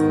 All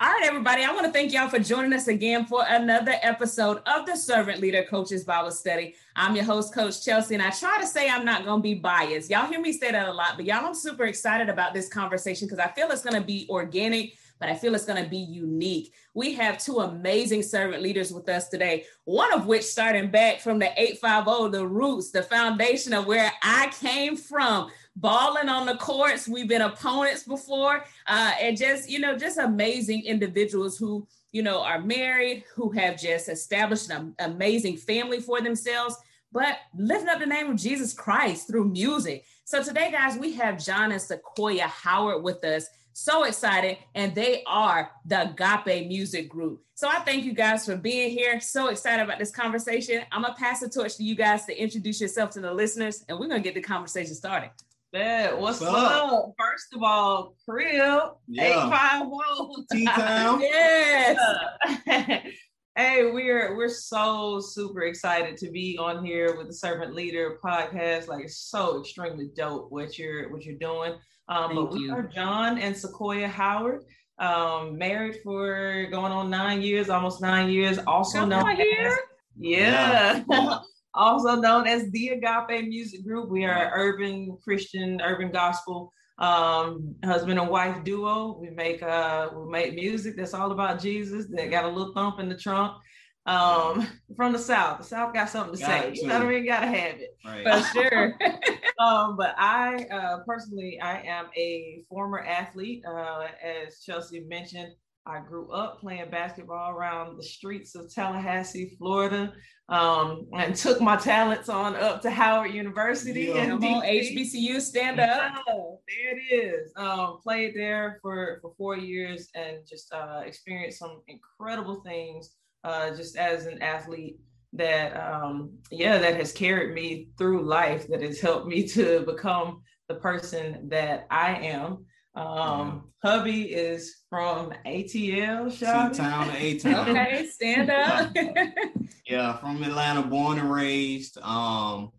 right, everybody. I want to thank y'all for joining us again for another episode of the Servant Leader Coaches Bible Study. I'm your host, Coach Chelsea, and I try to say I'm not going to be biased. Y'all hear me say that a lot, but y'all, I'm super excited about this conversation because I feel it's going to be organic but I feel it's going to be unique. We have two amazing servant leaders with us today, one of which starting back from the 850, the roots, the foundation of where I came from balling on the courts. We've been opponents before, uh, and just you know, just amazing individuals who you know are married, who have just established an amazing family for themselves, but lifting up the name of Jesus Christ through music. So today, guys, we have John and Sequoya Howard with us. So excited, and they are the Agape Music Group. So I thank you guys for being here. So excited about this conversation. I'm gonna pass the torch to you guys to introduce yourself to the listeners, and we're gonna get the conversation started. Yeah, what's, what's up? up? First of all, crib yeah. 850 T-Town. yes. hey, we're we're so super excited to be on here with the Servant Leader podcast. Like it's so extremely dope what you're what you're doing. Um, but we you. are John and Sequoya Howard, um, married for going on nine years, almost nine years. Also Come known as yeah. yeah. also known as the Agape Music Group. We are an urban Christian, urban gospel um, husband and wife duo. We make uh, we make music that's all about Jesus. That got a little thump in the trunk. Um, from the South, the South got something to got say. You know what I mean? Gotta have it right. for sure. um, but I uh, personally, I am a former athlete. Uh, as Chelsea mentioned, I grew up playing basketball around the streets of Tallahassee, Florida, um, and took my talents on up to Howard University. Yeah. Come on, HBCU, stand up. Oh, there it is. Um, played there for, for four years and just uh, experienced some incredible things uh, just as an athlete that, um, yeah, that has carried me through life, that has helped me to become the person that I am. Um, yeah. hubby is from ATL, C-town to A-town. okay, stand up. yeah, from Atlanta, born and raised. Um,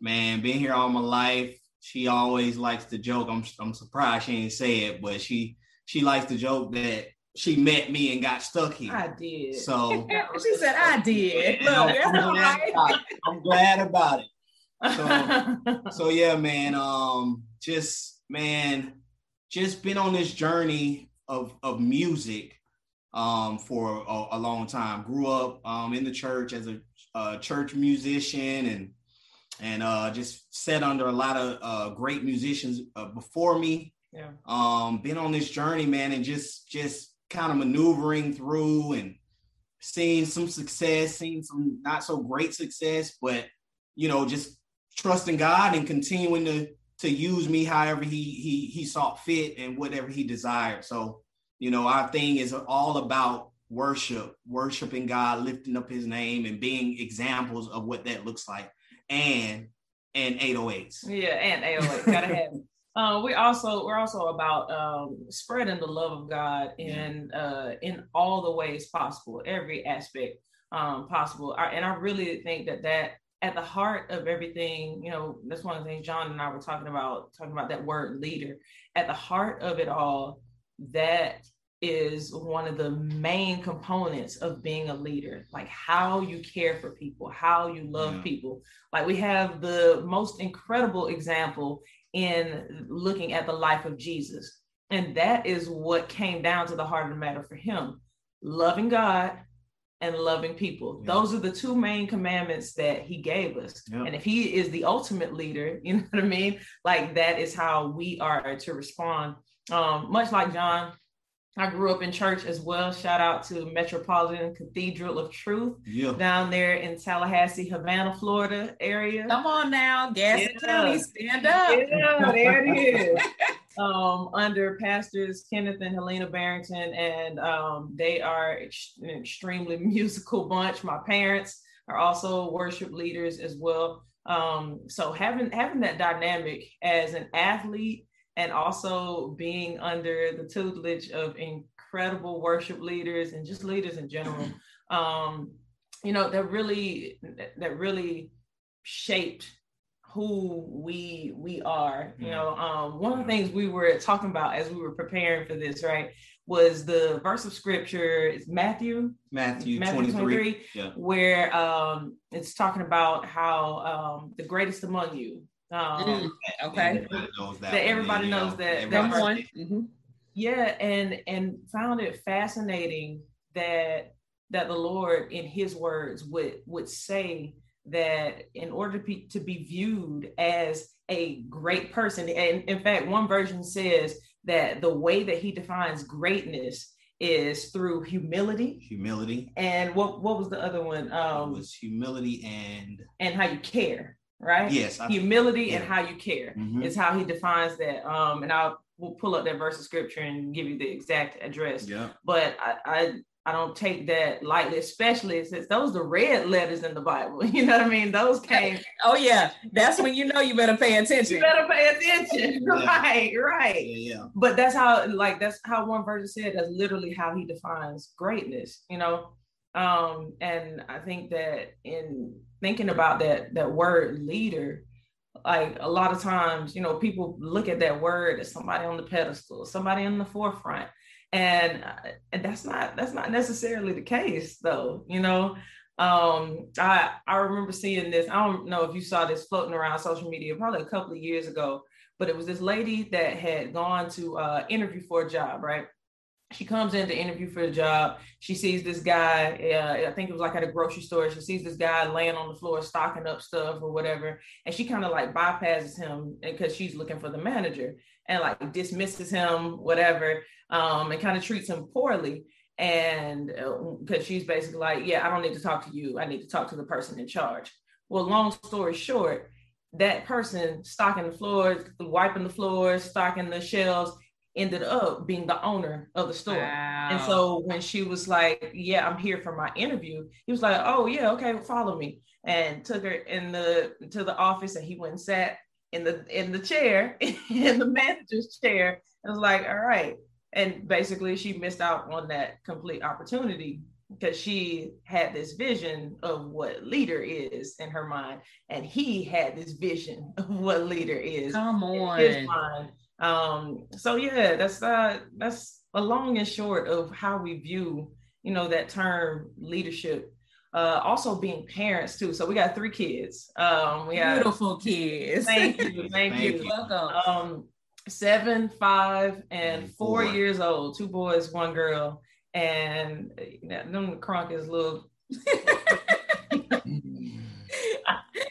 man, been here all my life. She always likes to joke. I'm I'm surprised she didn't say it, but she she likes to joke that she met me and got stuck here. I did. So she said I did. Look, I'm, glad I'm glad about it. So, so yeah, man. Um, just man, just been on this journey of of music um, for a, a, long time. Grew up um, in the church as a, a church musician and and uh, just sat under a lot of uh, great musicians uh, before me. Yeah. Um, been on this journey, man, and just just kind of maneuvering through and seeing some success, seeing some not so great success, but you know, just trusting God and continuing to to use me however he he he saw fit and whatever he desired. So, you know, our thing is all about worship, worshiping God, lifting up his name and being examples of what that looks like. And and 808s. Yeah, and 808. Gotta have. Uh, we also we're also about um, spreading the love of God in uh, in all the ways possible, every aspect um, possible. I, and I really think that that at the heart of everything, you know, that's one of the things John and I were talking about, talking about that word leader. At the heart of it all, that is one of the main components of being a leader like how you care for people how you love yeah. people like we have the most incredible example in looking at the life of jesus and that is what came down to the heart of the matter for him loving god and loving people. Yeah. Those are the two main commandments that he gave us. Yeah. And if he is the ultimate leader, you know what I mean? Like that is how we are to respond. Um, much like John, I grew up in church as well. Shout out to Metropolitan Cathedral of Truth yeah. down there in Tallahassee, Havana, Florida area. Come on now, Gadsden yeah. County, stand up. Yeah, there it is. um, under pastors Kenneth and Helena Barrington, and um, they are ex- an extremely musical bunch. My parents are also worship leaders as well. Um, so having having that dynamic as an athlete and also being under the tutelage of incredible worship leaders and just leaders in general um, you know that really that really shaped who we we are. You know, um, one of the things we were talking about as we were preparing for this, right, was the verse of scripture. It's Matthew, Matthew, Matthew 23, 23 yeah. where um, it's talking about how um, the greatest among you. Um, mm, okay, that, that, that everybody knows that. that one. Mm-hmm. Yeah, and and found it fascinating that that the Lord, in His words, would would say that in order to be, to be viewed as a great person, and in fact, one version says that the way that he defines greatness is through humility. Humility. And what what was the other one? Um, it was humility and and how you care, right? Yes. I, humility yeah. and how you care mm-hmm. is how he defines that. Um, and I'll we'll pull up that verse of scripture and give you the exact address. Yeah. But I, I I don't take that lightly, especially since those the red letters in the Bible. You know what I mean? Those came. Oh yeah, that's when you know you better pay attention. You better pay attention. Yeah. Right, right. Yeah, yeah. But that's how, like, that's how one version said. That's literally how he defines greatness. You know, um, and I think that in thinking about that that word leader, like a lot of times, you know, people look at that word as somebody on the pedestal, somebody in the forefront. And uh, and that's not that's not necessarily the case though you know? Um i i remember seeing this i don't know if you saw this floating around social media probably a couple of years ago but it was this lady that had gone to uh interview for a job right she comes in to interview for the job. She sees this guy, uh, I think it was like at a grocery store. She sees this guy laying on the floor, stocking up stuff or whatever. And she kind of like bypasses him because she's looking for the manager and like dismisses him, whatever, um, and kind of treats him poorly. And because uh, she's basically like, yeah, I don't need to talk to you. I need to talk to the person in charge. Well, long story short, that person stocking the floors, wiping the floors, stocking the shelves, ended up being the owner of the store. Wow. And so when she was like, "Yeah, I'm here for my interview," he was like, "Oh yeah, okay, follow me," and took her in the to the office, and he went and sat in the in the chair in the manager's chair, and was like, "All right." And basically, she missed out on that complete opportunity because she had this vision of what leader is in her mind, and he had this vision of what leader is. Come on. In his mind. Um, so yeah, that's uh that's a long and short of how we view, you know, that term leadership. Uh, also being parents too. So we got three kids. Um, we have beautiful kids. Thank you, thank, thank you. you. Welcome. Um, seven, five, and four, four, years old. Two boys, one girl, and you know, them crunk is little.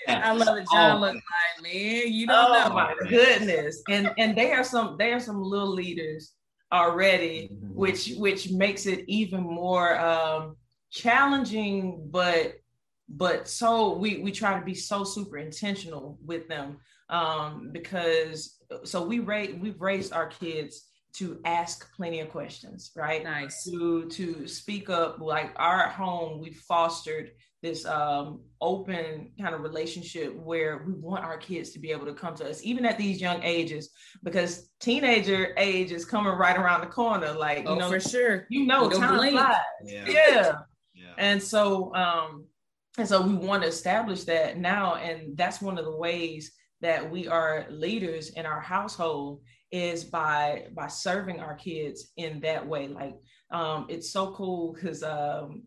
I love it. John oh. look like man. You don't oh, know. my goodness. And and they are some they are some little leaders already, mm-hmm. which which makes it even more um challenging, but but so we we try to be so super intentional with them um because so we rate we've raised our kids to ask plenty of questions right nice to to speak up like our home we fostered this um, open kind of relationship where we want our kids to be able to come to us even at these young ages because teenager age is coming right around the corner like you oh, know for sure. you know time flies. Yeah. yeah. yeah. And so um and so we want to establish that now and that's one of the ways that we are leaders in our household is by by serving our kids in that way. Like um it's so cool because um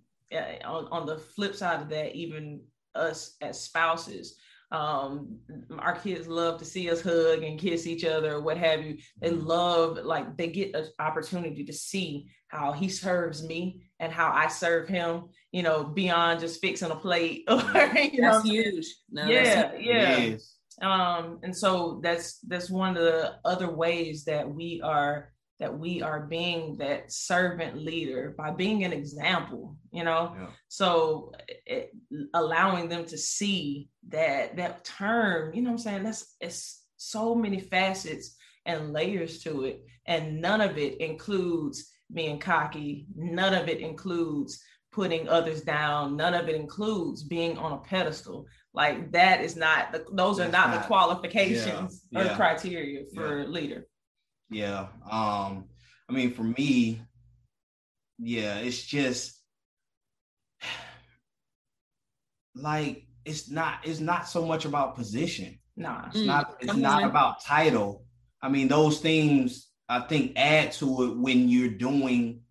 on, on the flip side of that, even us as spouses, um, our kids love to see us hug and kiss each other, what have you. They mm-hmm. love, like, they get an opportunity to see how he serves me and how I serve him, you know, beyond just fixing a plate. Or, that's know, huge. No, yeah, that's huge. yeah. Um, and so that's that's one of the other ways that we are that we are being that servant leader by being an example you know? Yeah. so it, allowing them to see that that term you know i'm saying? That's it's so many facets and layers to it and none of it includes being cocky. None of it includes putting others down. None of it includes being on a pedestal. Like that is not the, those are not, not, the qualifications yeah, or yeah. criteria for leader yeah. Um, I mean, for me, yeah, it's just like it's not it's not so much about position. Nah, it's mm, not. It's not about title. I mean, those things I think add to it when you're doing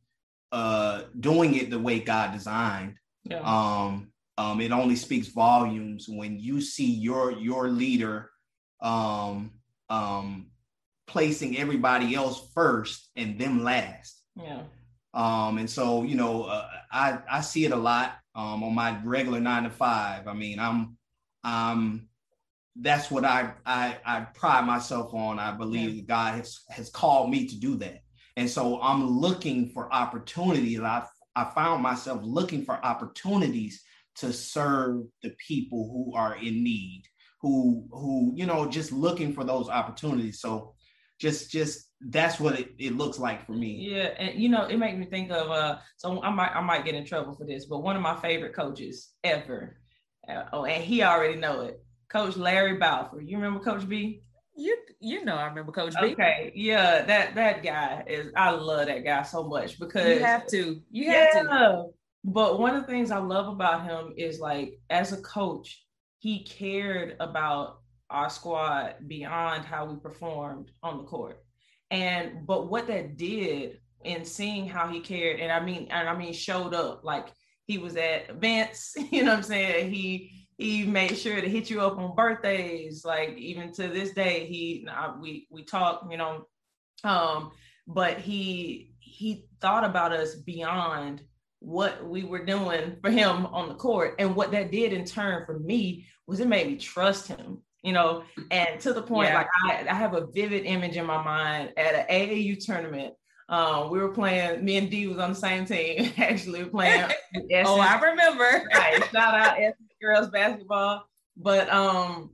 uh doing it the way God designed. Yeah. Um, um, it only speaks volumes when you see your your leader um um placing everybody else first and them last. Yeah. Um, and so you know, uh, I I see it a lot um on my regular nine to five. I mean, I'm um that's what I I I pride myself on. I believe yeah. God has has called me to do that. And so I'm looking for opportunities. I I found myself looking for opportunities to serve the people who are in need, who who you know just looking for those opportunities. So just just that's what it, it looks like for me. Yeah, and you know, it makes me think of uh so I might I might get in trouble for this, but one of my favorite coaches ever. Uh, oh, and he already know it. Coach Larry Balfour. You remember Coach B? You you know I remember Coach B. Okay, yeah, that that guy is I love that guy so much because you have to. You have yeah, to. But one of the things I love about him is like as a coach, he cared about our squad beyond how we performed on the court. And but what that did in seeing how he cared, and I mean, and I mean showed up like he was at events, you know what I'm saying? He he made sure to hit you up on birthdays like even to this day he we we talk you know um but he he thought about us beyond what we were doing for him on the court and what that did in turn for me was it made me trust him you know and to the point yeah. like I, I have a vivid image in my mind at an aau tournament um, we were playing. Me and D was on the same team. Actually, playing. oh, I remember. Right. Shout out S girls basketball. But um,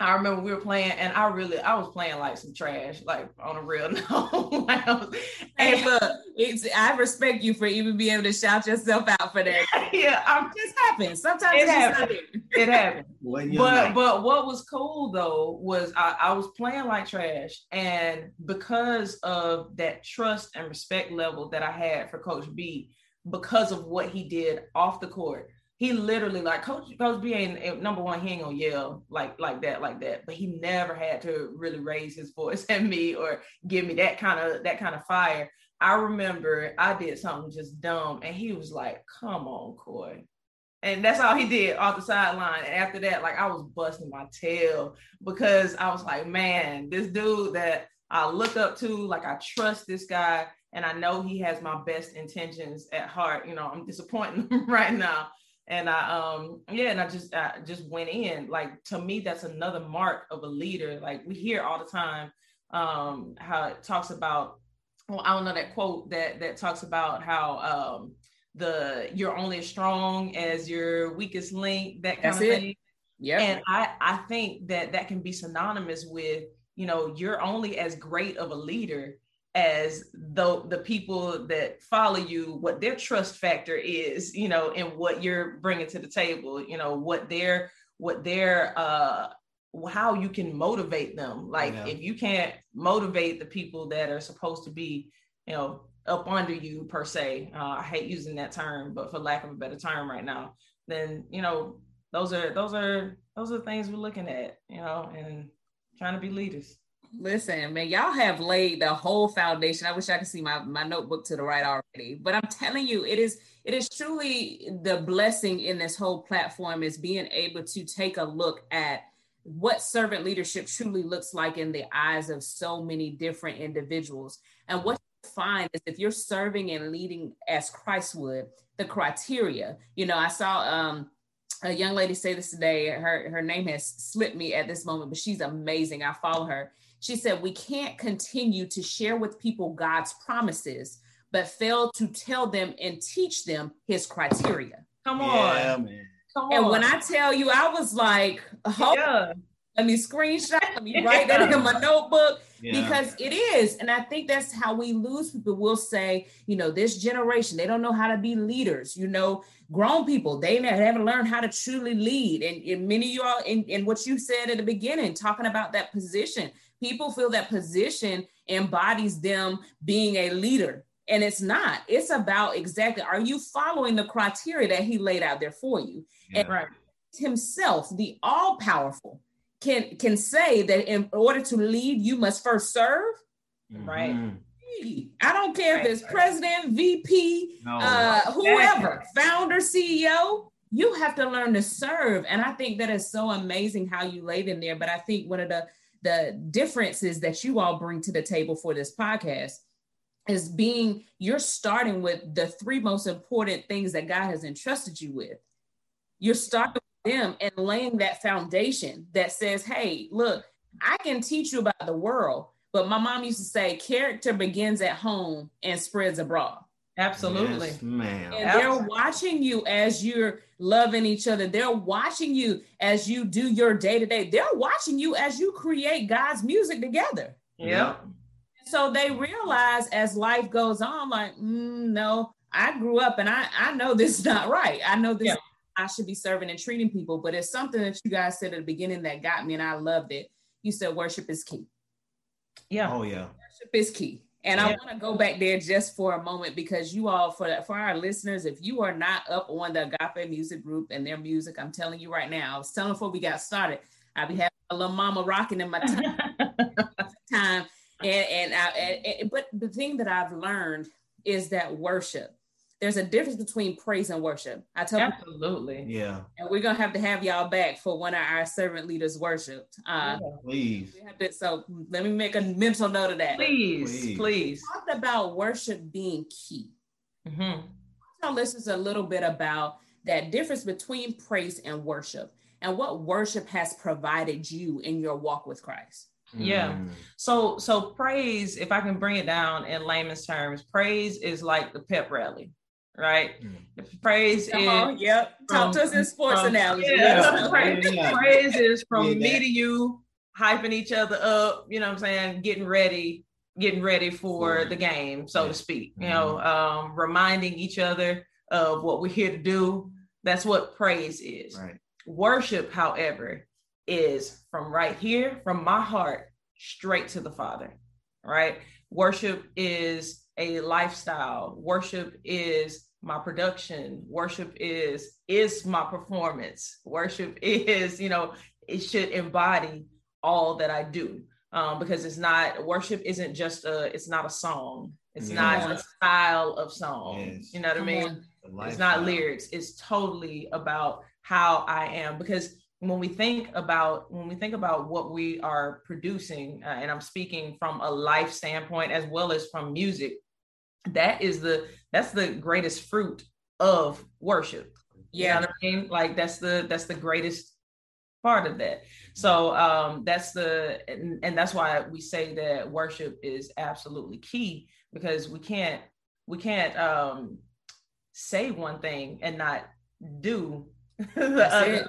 I remember we were playing, and I really I was playing like some trash, like on a real note. hey, look, it's I respect you for even being able to shout yourself out for that. yeah, um, I'm, it just happens. Sometimes it happens. It happens. but but what was cool though was I, I was playing like trash, and because of that trust and respect level that I had for Coach B, because of what he did off the court he literally like coach coach B ain't eh, number one, he ain't gonna yell like like that, like that. But he never had to really raise his voice at me or give me that kind of that kind of fire. I remember I did something just dumb and he was like, come on, Coy. And that's all he did off the sideline. And after that, like I was busting my tail because I was like, man, this dude that I look up to, like I trust this guy and I know he has my best intentions at heart. You know, I'm disappointing him right now and I um yeah, and I just I just went in. Like to me, that's another mark of a leader. Like we hear all the time um how it talks about well, I don't know that quote that that talks about how um the you're only as strong as your weakest link, that kind that's of it. thing. Yeah. And I I think that that can be synonymous with, you know, you're only as great of a leader as the the people that follow you what their trust factor is you know and what you're bringing to the table you know what their what their uh how you can motivate them like yeah. if you can't motivate the people that are supposed to be you know up under you per se uh, i hate using that term but for lack of a better term right now then you know those are those are those are things we're looking at you know and trying to be leaders Listen, man, y'all have laid the whole foundation. I wish I could see my, my notebook to the right already. But I'm telling you, it is it is truly the blessing in this whole platform is being able to take a look at what servant leadership truly looks like in the eyes of so many different individuals. And what you find is if you're serving and leading as Christ would, the criteria, you know, I saw um a young lady say this today. Her her name has slipped me at this moment, but she's amazing. I follow her. She said, We can't continue to share with people God's promises, but fail to tell them and teach them his criteria. Come on. Yeah, man. Come and on. when I tell you, I was like, oh, yeah. let me screenshot, let me write that in my notebook. Yeah. Because it is. And I think that's how we lose people. We'll say, you know, this generation, they don't know how to be leaders. You know, grown people, they haven't learned how to truly lead. And, and many of y'all, in, in what you said at the beginning, talking about that position, people feel that position embodies them being a leader and it's not it's about exactly are you following the criteria that he laid out there for you yeah. and right himself the all powerful can can say that in order to lead, you must first serve. Right. Mhm. I don't care if it's president, VP, No. uh, whoever, founder, CEO, you have to learn to serve. And I think that is so amazing how you laid in there. But I think one of the the differences that you all bring to the table for this podcast is being you're starting with the three most important things that God has entrusted you with. You're starting with them and laying that foundation that says, hey, look, I can teach you about the world, but my mom used to say character begins at home and spreads abroad. Absolutely. Yes, ma'am. And they're watching you as you're loving each other. They're watching you as you do your day to day. They're watching you as you create God's music together. Yeah. So they realize as life goes on, like, mm, no, I grew up and I, I know this is not right. I know this, Yeah. I should be serving and treating people, but it's something that you guys said at the beginning that got me and I loved it. You said worship is key. Yeah. Oh yeah. Worship is key. And I want to go back there just for a moment because you all, for for our listeners, if you are not up on the Agape Music Group and their music, I'm telling you right now, I was telling before we got started, I be having a little mama rocking in my time, time. and and, I, and, and but the thing that I've learned is that worship. There's a difference between praise and worship. I tell people, Absolutely. Yeah. and we're gonna have to have y'all back for one of our servant leaders worshiped. Uh, Please. we have to, so let me make a mental note of that. Please, Please. please. talked about worship being key. Mhm. Tell listeners a little bit about that difference between praise and worship and what worship has provided you in your walk with Christ. Yeah. Mm. So, so praise, if I can bring it down in layman's terms, praise is like the pep rally, right? Mm. Praise Come is on, yep. Talk to us in sports from- analogy. Yeah. Yes. Praise, Yeah. praise is from Yeah, me to you, hyping each other up, you know what I'm saying? Getting ready, getting ready for For- the game, so Yeah. to speak. You know, um, reminding each other of what we're here to do. That's what praise is. Right. Worship, however, is from right here, from my heart, straight to the Father, right? Worship is a lifestyle. Worship is my production. Worship is is my performance. Worship is, you know, it should embody all that I do. Um, because it's not worship isn't just a it's not a song. It's Yeah. not a style of song. Yes. You know what I mean? it's not lyrics it's totally about how i am because when we think about when we think about what we are producing uh, and i'm speaking from a life standpoint as well as from music that is the that's the greatest fruit of worship you know Yeah. what i mean like that's the that's the greatest part of that so um that's the and, and that's why we say that worship is absolutely key because we can't we can't um say one thing and not do the That's other it.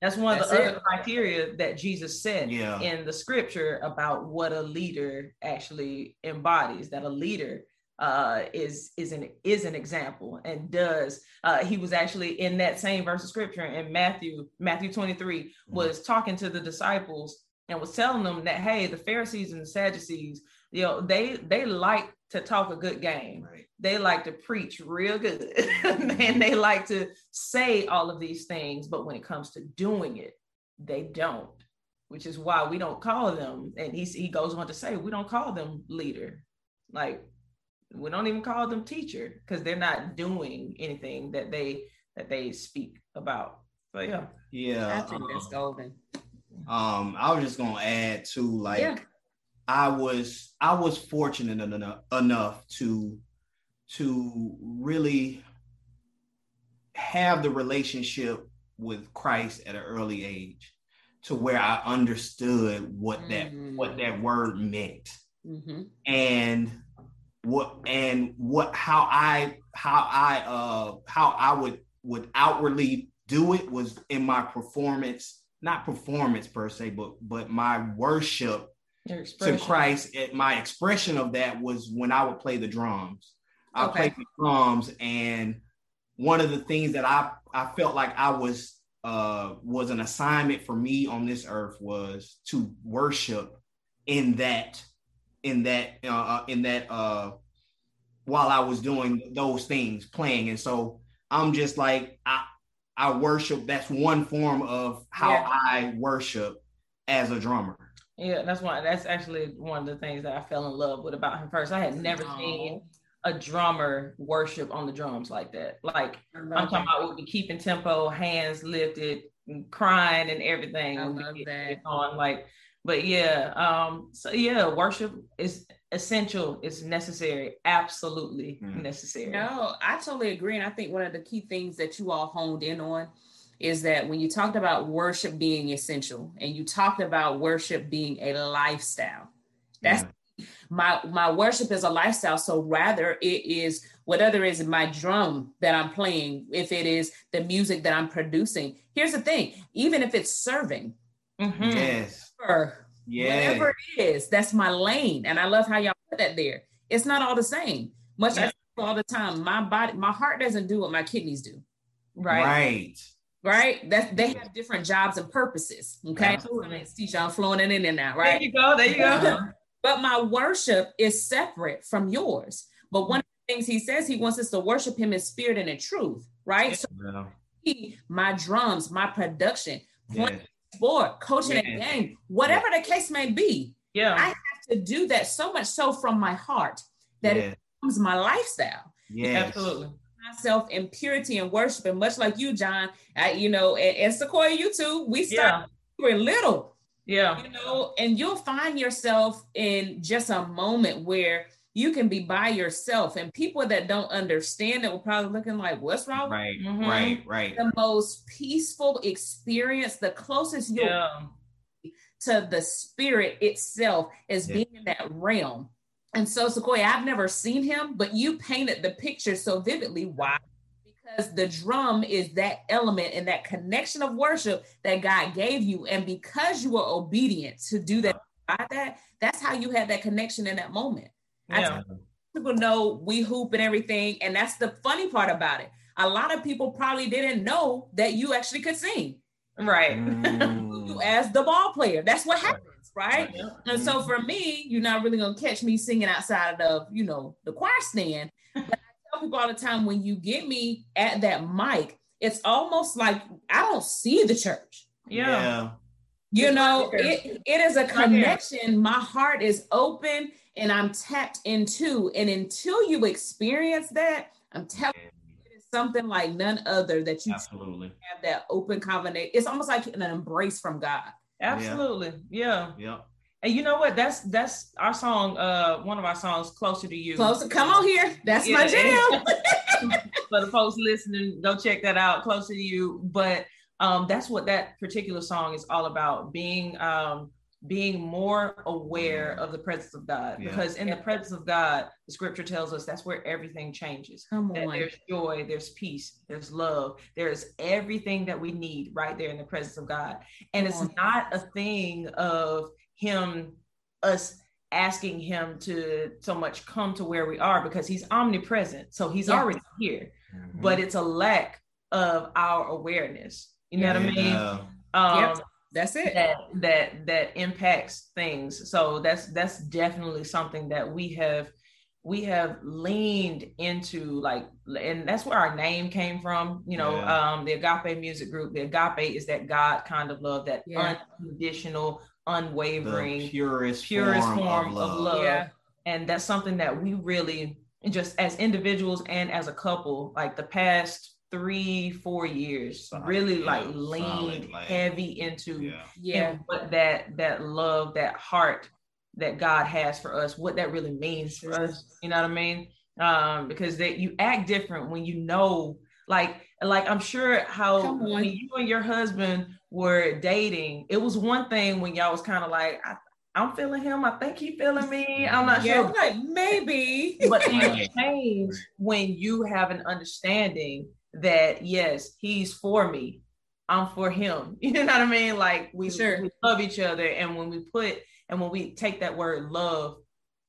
that's one of That's the it. other criteria that jesus said Yeah. in the scripture about what a leader actually embodies that a leader uh is is an is an example and does uh he was actually in that same verse of scripture in matthew matthew 23 was talking to the disciples and was telling them that hey the pharisees and the sadducees you know they they like to talk a good game. Right. they like to preach real good. And they like to say all of these things but when it comes to doing it they don't which is why we don't call them. And he, he goes on to say we don't call them leader. Like we don't even call them teacher because they're not doing anything that they that they speak about so yeah Yeah. I think that's um, golden. Um, I was just gonna add to like Yeah. I was I was fortunate enough enough to to really have the relationship with Christ at an early age to where I understood what that Mhm. what that word meant Mhm. and what and what how I how I uh how I would would outwardly do it was in my performance not performance per se but but my worship to. Christ it, my expression of that was when I would play the drums I Okay. played the drums and one of the things that I I felt like I was uh was an assignment for me on this earth was to worship in that in that uh, in that uh while I was doing those things playing and so I'm just like I I worship that's one form of how Yeah. I worship as a drummer. Yeah, that's one. that's actually one of the things that I fell in love with about him first. I had never Aw. seen a drummer worship on the drums like that. Like I I'm love talking that. about we'll be keeping tempo, hands lifted, and crying and everything. I We'll be love getting that. it On like, but yeah, um, so yeah, worship is essential. It's necessary, absolutely Mm. necessary. No, I totally agree. And I think one of the key things that you all honed in on is that when you talked about worship being essential and you talked about worship being a lifestyle, that's my my worship is a lifestyle. So rather it is whatever is my drum that I'm playing, if it is the music that I'm producing. Here's the thing, even if it's serving Mhm. yes, yes, whatever it is, that's my lane. And I love how y'all put that there. It's not all the same. Much I Yeah. all the time, my body, my heart doesn't do what my kidneys do. Right. right. Right? That they have different jobs and purposes. Okay. Absolutely. Teach y'all flowing in and out, right? There you go. There you go. Uh-huh. But my worship is separate from yours. But one of the things he says he wants us to worship him in spirit and in truth, right? So Yeah. he, my drums, my production, Yes. Sport, coaching a game, whatever the case may be, Yeah. I have to do that so much so from my heart that it becomes my lifestyle. Yeah, Absolutely. Myself in purity and worship, and much like you, John, I, you know, and, and Sequoya, you too. We started Yeah. we were little, Yeah. you know, and you'll find yourself in just a moment where you can be by yourself, and people that don't understand it will probably looking like, "What's wrong?" Right, Mhm. right, right. The most peaceful experience, the closest you'll Yeah. to the spirit itself is Yeah. being in that realm. And so, Sequoya, I've never seen him, but you painted the picture so vividly. Why? Because the drum is that element and that connection of worship that God gave you. And because you were obedient to do that, by that, that's how you had that connection in that moment. I Yeah. tell people know we hoop and everything. And that's the funny part about it. A lot of people probably didn't know that you actually could sing Right. Mm. you as the ball player. That's what happens, right? Yeah. And so for me, you're not really gonna catch me singing outside of you know the choir stand. But I tell people all the time when you get me at that mic, it's almost like I don't see the church. Yeah. You know, it, it is a connection. My heart is open and I'm tapped into. And until you experience that, I'm telling you, it is something like none other that you Absolutely. have that open combination. It's almost like an embrace from God. Absolutely. Yeah. Yeah. And you know what? That's that's our song, uh, one of our songs, Closer to You. Closer, come on here. That's my jam. For the folks listening, go check that out, Closer to You. But um, that's what that particular song is all about, being um being more aware of the presence of God. Yeah. Because in the presence of God, the scripture tells us that's where everything changes. Come on. there's joy, there's peace, there's love, there's everything that we need right there in the presence of God. And it's on. not a thing of Him, us asking Him to so much come to where we are because He's omnipresent. So He's Yeah. already here, Mm-hmm. but it's a lack of our awareness. You know what I mean? Yeah. Um, Yep. That's it. that that that impacts things so that's that's definitely something that we have we have leaned into like and that's where our name came from you know Yeah. um the agape music group the agape is that god kind of love that Yeah. unconditional The unwavering purest, purest form, form of of love. love. Yeah. and that's something that we really just as individuals and as a couple like the past three four years Solid, really yeah, like solid, leaned like- heavy into Yeah. Yeah. what that that love that heart that god has for us what that really means for us you know what i mean um because that you act different when you know like like i'm sure how when you and your husband were dating it was one thing when y'all was kind of like I, i'm feeling him i think he feeling me i'm not Yeah. sure like maybe. but things Right. change when you have an understanding that yes, he's for me. I'm for him. You know what I mean? Like we, Sure. we love each other. And when we put and when we take that word love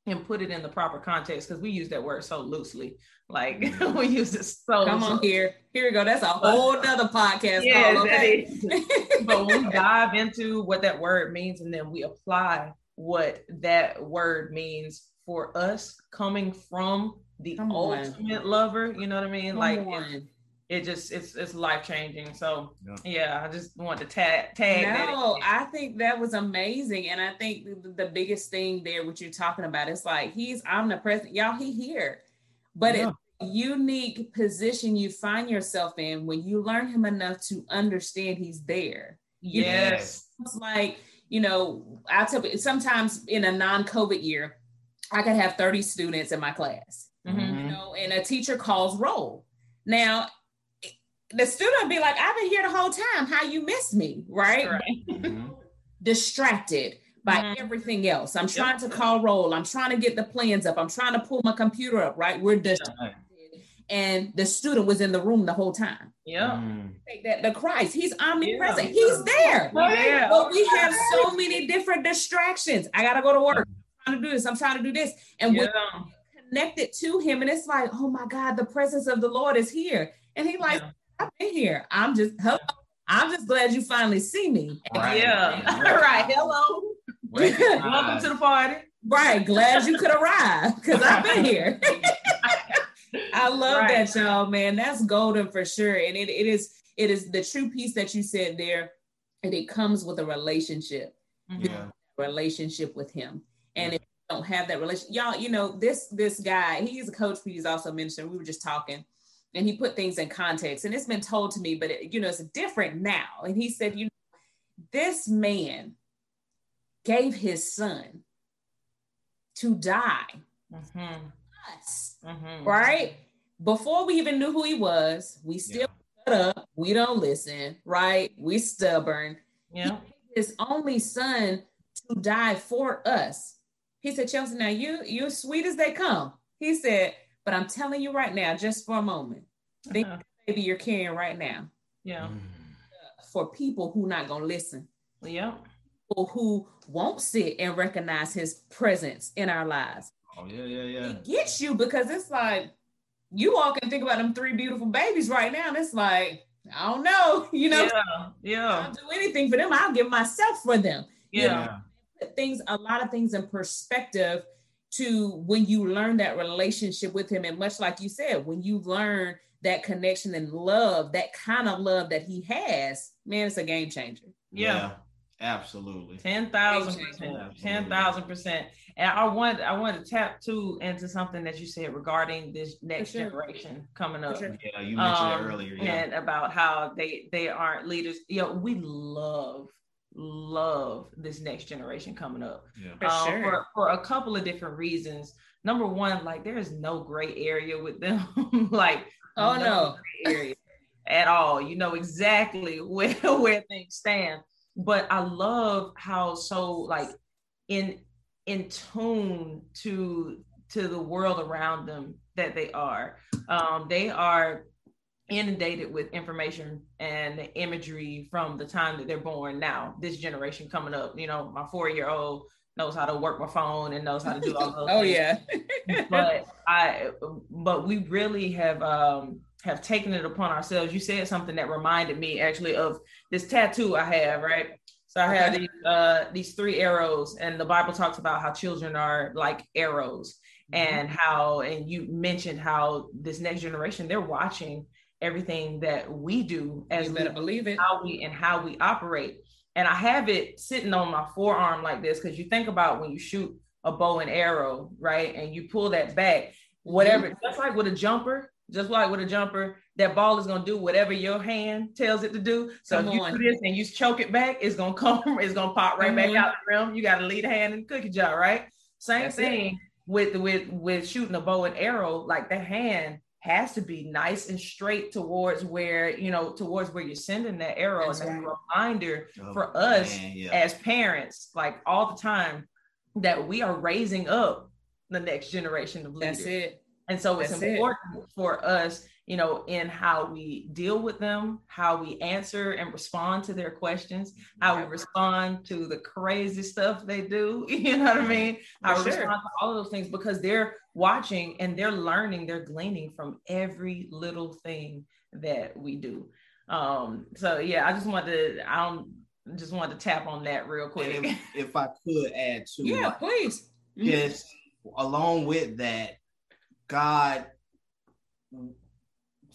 and put it in the proper context, because we use that word so loosely. Like mm-hmm. we use it so Come on here. Here we go. That's a whole nother podcast. Yes, call, okay? but when we dive into what that word means and then we apply what that word means for us coming from the Come on. ultimate lover, you know what I mean? Come like on. It just it's it's life changing. So yeah. yeah. I just want to tag tag. No, I think that was amazing, and I think the, the, biggest thing there, what you're talking about, is like he's omnipresent. Y'all, he here, but yeah. it, unique position you find yourself in when you learn him enough to understand he's there. Yes, it's like you know, I tell you sometimes in a non-COVID year, I could have 30 students in my class. Mm-hmm. You know, and a teacher calls roll. Now, the student be like, I've been here the whole time. How you miss me, right? right. Mm-hmm. Distracted by mm-hmm. everything else. I'm trying yep. to call roll. I'm trying to get the plans up. I'm trying to pull my computer up, right? We're distracted. And the student was in the room the whole time. Yeah. Mm. That the Christ, he's omnipresent. Yeah. He's there. Yeah. But we have so many different distractions. I gotta go to work. I'm trying to do this. I'm trying to do this. And yeah. we're connected to him. And it's like, oh my God, the presence of the Lord is here. And he like, yeah. I've been here. I'm just hello. I'm just glad you finally see me. Right. Yeah. All right. Hello. Welcome to the party. Right. Glad you could arrive because I've been here. I love right. that, y'all, man. That's golden for sure. And it, it is it is the true piece that you said there, and it comes with a relationship. Mm-hmm. Yeah. Relationship with him. And if you don't have that relationship, y'all, you know, this this guy, he's a coach, but he's also a minister. We were just talking and he put things in context and it's been told to me but it, you know it's different now. And he said you know this man gave his son to die mm-hmm. us mm-hmm. right? Before we even knew who he was we still yeah. up. We don't listen right? We stubborn. Yeah his only son to die for us. He said chelsea now you you're sweet as they come. He said but I'm telling you right now, just for a moment, think uh-huh. maybe you're carrying right now. Yeah. Mm. For people who not gonna listen. Yeah. People who won't sit and recognize his presence in our lives. Oh yeah, yeah, yeah. It gets you because it's like you all can think about them three beautiful babies right now, and it's like I don't know, you know. Yeah, yeah. I'll do anything for them. I'll give myself for them. Yeah. You know, things, a lot of things in perspective to when you learn that relationship with him. And much like you said, when you learn that connection and love, that kind of love that he has, man, it's a game changer. Yeah. yeah absolutely. 10,000 percent. 10,000 percent. And I want I want to tap too into something that you said regarding this next sure. generation coming up. Sure. Yeah, you mentioned um, it earlier. Yeah. And about how they they aren't leaders. You know, we love love this next generation coming up yeah. for, um, sure. for, for a couple of different reasons. Number one, like there is no gray area with them. like oh no, no area at all. You know exactly where where things stand. But I love how so like in in tune to to the world around them that they are. Um, they are inundated with information and imagery from the time that they're born now. This generation coming up you know my four year old knows how to work my phone and knows how to do all those oh things. yeah. But i but we really have um have taken it upon ourselves. You said something that reminded me actually of this tattoo i have right? So i have these uh these three arrows and the bible talks about how children are like arrows mm-hmm. and how and you mentioned how this next generation they're watching everything that we do as you better we, believe it how we and how we operate and i have it sitting on my forearm like this because you think about when you shoot a bow and arrow right and you pull that back whatever mm-hmm. just like with a jumper just like with a jumper that ball is going to do whatever your hand tells it to do so come if you on. do this and you choke it back it's going to come it's going to pop right mm-hmm. back out the rim you got to lead a hand in the cookie jar right same That's thing it. with with with shooting a bow and arrow like the hand has to be nice and straight towards where you know towards where you're sending that arrow That's and right. a reminder oh, for us man, yeah. as parents like all the time that we are raising up the next generation of leaders That's it. and so it's important it. for us you know, in how we deal with them, how we answer and respond to their questions, how we respond to the crazy stuff they do. You know what I mean? How we respond to all of those things because they're watching and they're learning, they're gleaning from every little thing that we do. Um, so yeah, I just wanted to, I don't just wanted to tap on that real quick. If, if, I could add to yeah, please. Yes, along with that, God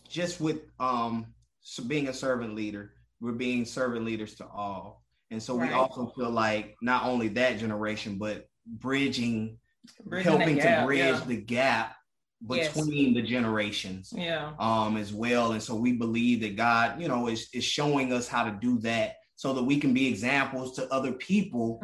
just with um so being a servant leader, we're being servant leaders to all. And so right. we also feel like not only that generation, but bridging, bridging helping gap, to bridge yeah. the gap between yes. the generations yeah um as well and so we believe that god you know is, is showing us how to do that so that we can be examples to other people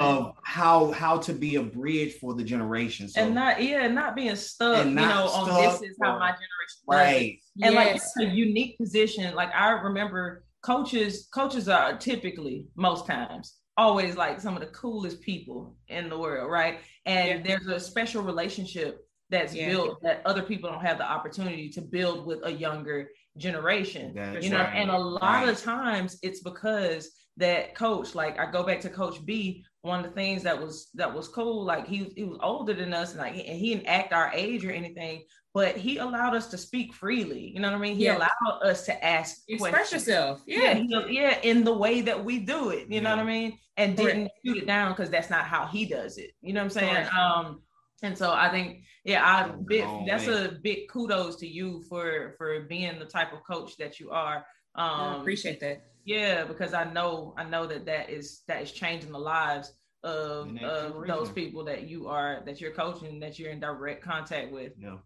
of how how to be a bridge for the generations so, and not yeah not being stuck not you know stuck on this is how my generation right and yes. like it's a unique position like i remember coaches coaches are typically most times always like some of the coolest people in the world right and yeah. there's a special relationship that's yeah. built that other people don't have the opportunity to build with a younger generation that's you know right. and a lot right. of times it's because that coach like i go back to coach b one of the things that was that was cool like he, he was older than us and like and he didn't act our age or anything but he allowed us to speak freely you know what i mean he yeah. allowed us to ask express questions. yourself yeah yeah, yeah in the way that we do it you yeah. know what i mean and didn't shoot it down because that's not how he does it you know what i'm saying um and so I think, yeah, I bit, that's a big kudos to you for for being the type of coach that you are. Um, I appreciate that. Yeah, because I know I know that that is that is changing the lives of, of those people that you are that you're coaching that you're in direct contact with. Yeah.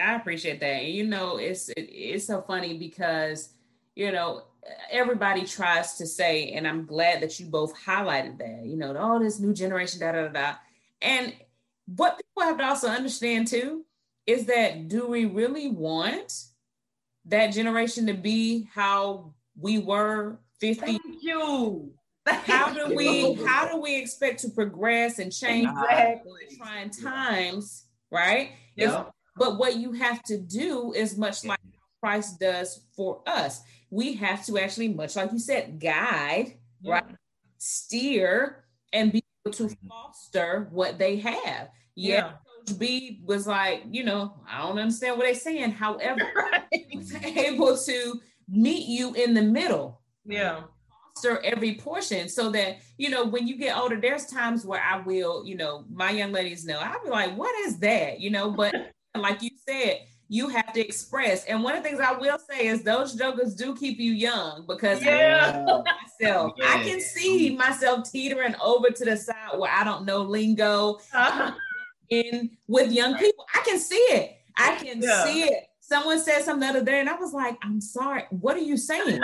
I appreciate that. And you know, it's it, it's so funny because you know everybody tries to say, and I'm glad that you both highlighted that. You know, all this new generation, da da da. And what people have to also understand too is that do we really want that generation to be how we were 50 Thank you how do we how do we expect to progress and change exactly. trying times right yeah. But what you have to do is much like mm-hmm. christ does for us we have to actually much like you said guide yeah. right steer and be able to mm-hmm. foster what they have. Yeah, yeah. Coach B was like, you know, I don't understand what they're saying. However, right. was able to meet you in the middle. Yeah. Foster every portion so that, you know, when you get older, there's times where I will, you know, my young ladies know, I'll be like, what is that? You know, but like you said, you have to express. And one of the things I will say is those jokers do keep you young because yeah. I myself, yeah. I can see myself teetering over to the side where I don't know lingo uh-huh. in with young people. I can see it. I can yeah. see it. Someone said something the other day, and I was like, I'm sorry, what are you saying?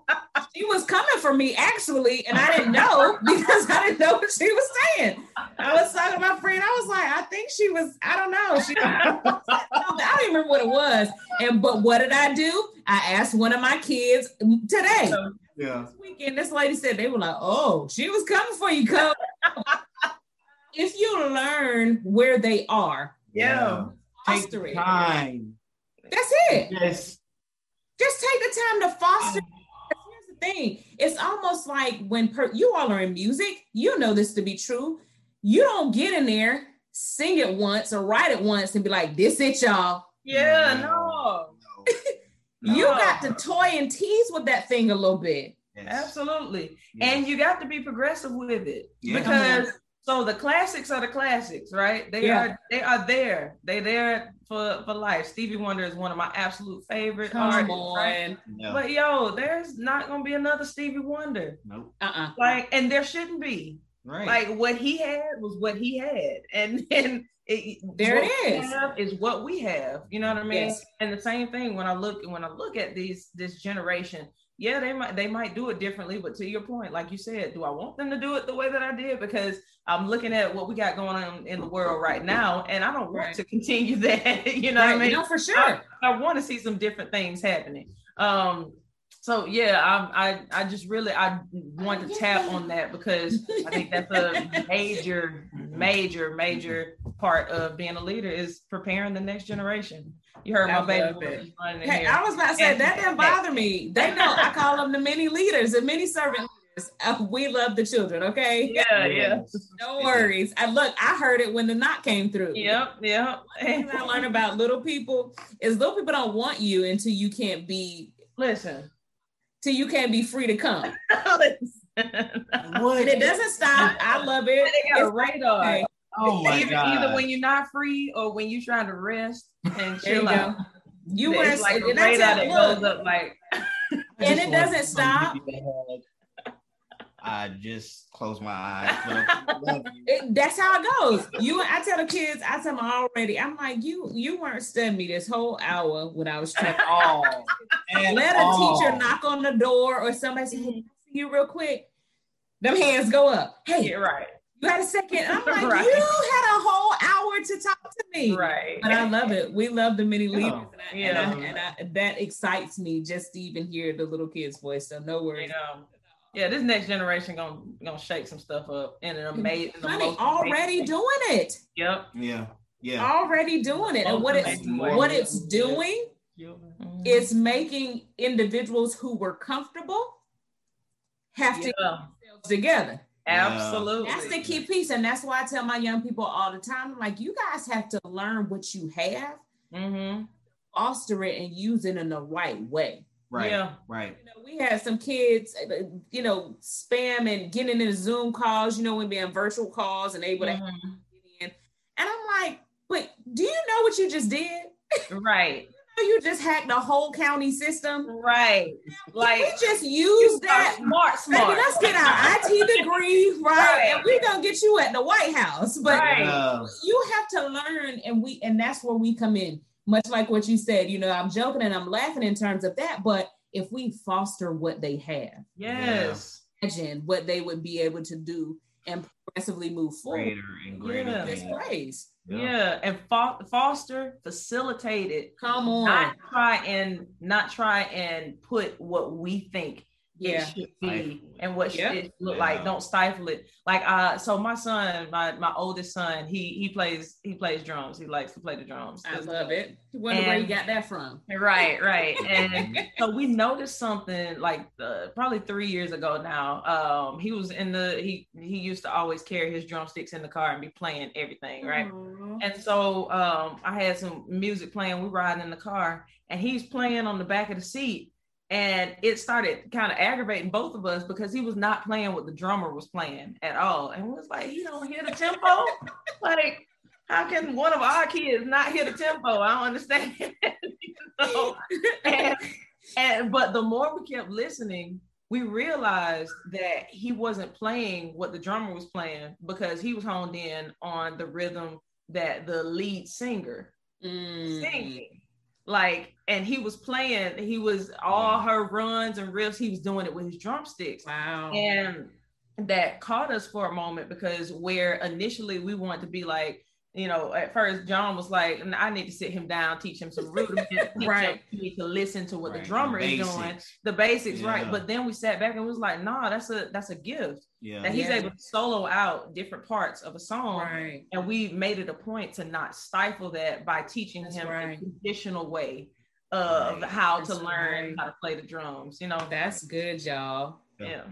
she was coming for me actually, and I didn't know because I didn't know what she was saying. I was talking to my friend. I was like, I think she was, I don't know. She, I don't even remember what it was. And but what did I do? I asked one of my kids today. Yeah. This weekend, this lady said they were like, oh, she was coming for you, coach. if you learn where they are, yeah, take time that's it. Yes. Just take the time to foster. Oh. Here's the thing. It's almost like when per- you all are in music, you know this to be true. You don't get in there, sing it once or write it once and be like, this it, y'all. Yeah, no. no. you got to toy and tease with that thing a little bit. Yes. Absolutely. Yes. And you got to be progressive with it yeah. because so the classics are the classics, right? They yeah. are they are there. They there for for life. Stevie Wonder is one of my absolute favorite Come artists. On. Right? No. But yo, there's not gonna be another Stevie Wonder. Nope. Uh-uh. Like, and there shouldn't be. Right. Like what he had was what he had, and and it, there it is. Is what we have. You know what I mean? Yes. And the same thing when I look when I look at these this generation, yeah, they might they might do it differently, but to your point, like you said, do I want them to do it the way that I did? Because I'm looking at what we got going on in the world right now, and I don't want right. to continue that. you know right. what I mean? No, for sure. I, I want to see some different things happening. Um, so yeah, I, I I just really I want to tap on that because I think that's a major, major, major part of being a leader is preparing the next generation. You heard my baby. Hey, I was about to say that didn't bother me. They know I call them the mini leaders, the mini servant leaders. Uh, we love the children, okay? Yeah, yeah. No worries. I look, I heard it when the knock came through. Yep, yep. One thing I learned about little people is little people don't want you until you can't be listen. Till you can't be free to come. what? And it doesn't stop. I love it. It's a radar. Okay. Oh my either, god! Either when you're not free or when you're trying to rest and chill out. You wear it's like a radar it, that goes up like And it doesn't somebody to give me a hug. I just close my eyes. Look, love you. it- that's how it goes. You, I tell the kids, I tell them already. I'm like, you, you weren't studying me this whole hour when I was trying. all. At Let a teacher knock on the door or somebody say, "Hey, I see you real quick." Them hands go up. Hey, yeah, right, you had a second. I'm like, Right. you had a whole hour to talk to me. right. But I love it. We love the many oh, leaders, Yeah. and, I, and, I, and I, that excites me just to even hear the little kid's voice. So no You worries. Know, yeah, this next generation gonna gonna shake some stuff up in an amazing. Honey, already doing it. Yep. Yeah, yeah. Already doing it, and what it's Amazing way. what it's doing Mhm. is making individuals who were comfortable have to Yeah, get themselves together. absolutely. That's the key piece, and that's why I tell my young people all the time, I'm like, you guys have to learn what you have, Mm-hmm. foster it, and use it in the right way. Right, Yeah. right. You know, we had some kids, uh, you know, spam and getting into Zoom calls, you know, when being virtual calls and able to Mhm. get in. And I'm like, but do you know what you just did? Right. You just hacked the whole county system. Right. Like we just use that. are smart, Baby, let's get our IT degree, right? Right. And we're gonna get you at the White House. But Right. You have to learn, and we and that's where we come in. Much like what you said, you know, I'm joking and I'm laughing in terms of that, but if we foster what they have, Yes. imagine what they would be able to do and progressively move forward. Greater and greater. Yeah. This things. praise. Yeah. And fo- foster, facilitate it. Come on. Not try and not try and put what we think yeah. it should be and what Yeah. should it look Yeah. like. Don't stifle it. Like uh so my son, my my oldest son, he he plays he plays drums. He likes to play the drums. I love it. Wonder where you got that from. Right, right. And so we noticed something like uh, probably three years ago now. Um, he was in the he he used to always carry his drumsticks in the car and be playing everything, right? Aw. And so um, I had some music playing. We riding in the car, and he's playing on the back of the seat, and it started kind of aggravating both of us because he was not playing what the drummer was playing at all, and we was like, "He don't hear the tempo." like, how can one of our kids not hear the tempo? I don't understand. You know? and, and but the more we kept listening, we realized that he wasn't playing what the drummer was playing because he was honed in on the rhythm that the lead singer Mm. singing. Like, and he was playing, he was all mm. her runs and riffs, he was doing it with his drumsticks. Wow. And that caught us for a moment because where initially we wanted to be like, you know, at first John was like, I need to sit him down, teach him some rudiments, teach him- Right. he need to listen to what Right, the drummer is doing, the basics, Yeah. right? But then we sat back and was like, nah, that's a that's a gift Yeah. that he's Yeah. able to solo out different parts of a song. right. And we made it a point to not stifle that by teaching That's him right. a traditional way of Right. how to learn right. how to play the drums. You know, That's good, y'all. yeah.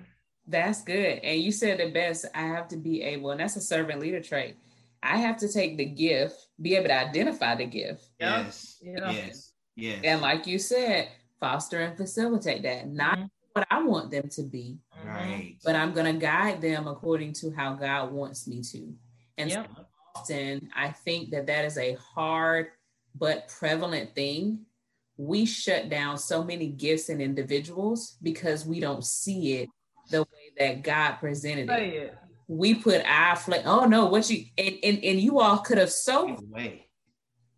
That's good. And you said the best. I have to be able, and that's a servant leader trait. I have to take the gift, be able to identify the gift. Yeah. Yes. Yeah. Yes. Yes. And like you said, foster and facilitate that. Not Mhm. what I want them to be. Right. but I'm going to guide them according to how God wants me to. And Yep. so often, I think that that is a hard but prevalent thing. We shut down so many gifts and individuals because we don't see it the way that God presented it. Say it. We put our flag. Oh no, what you and, and and you all could have so Either way.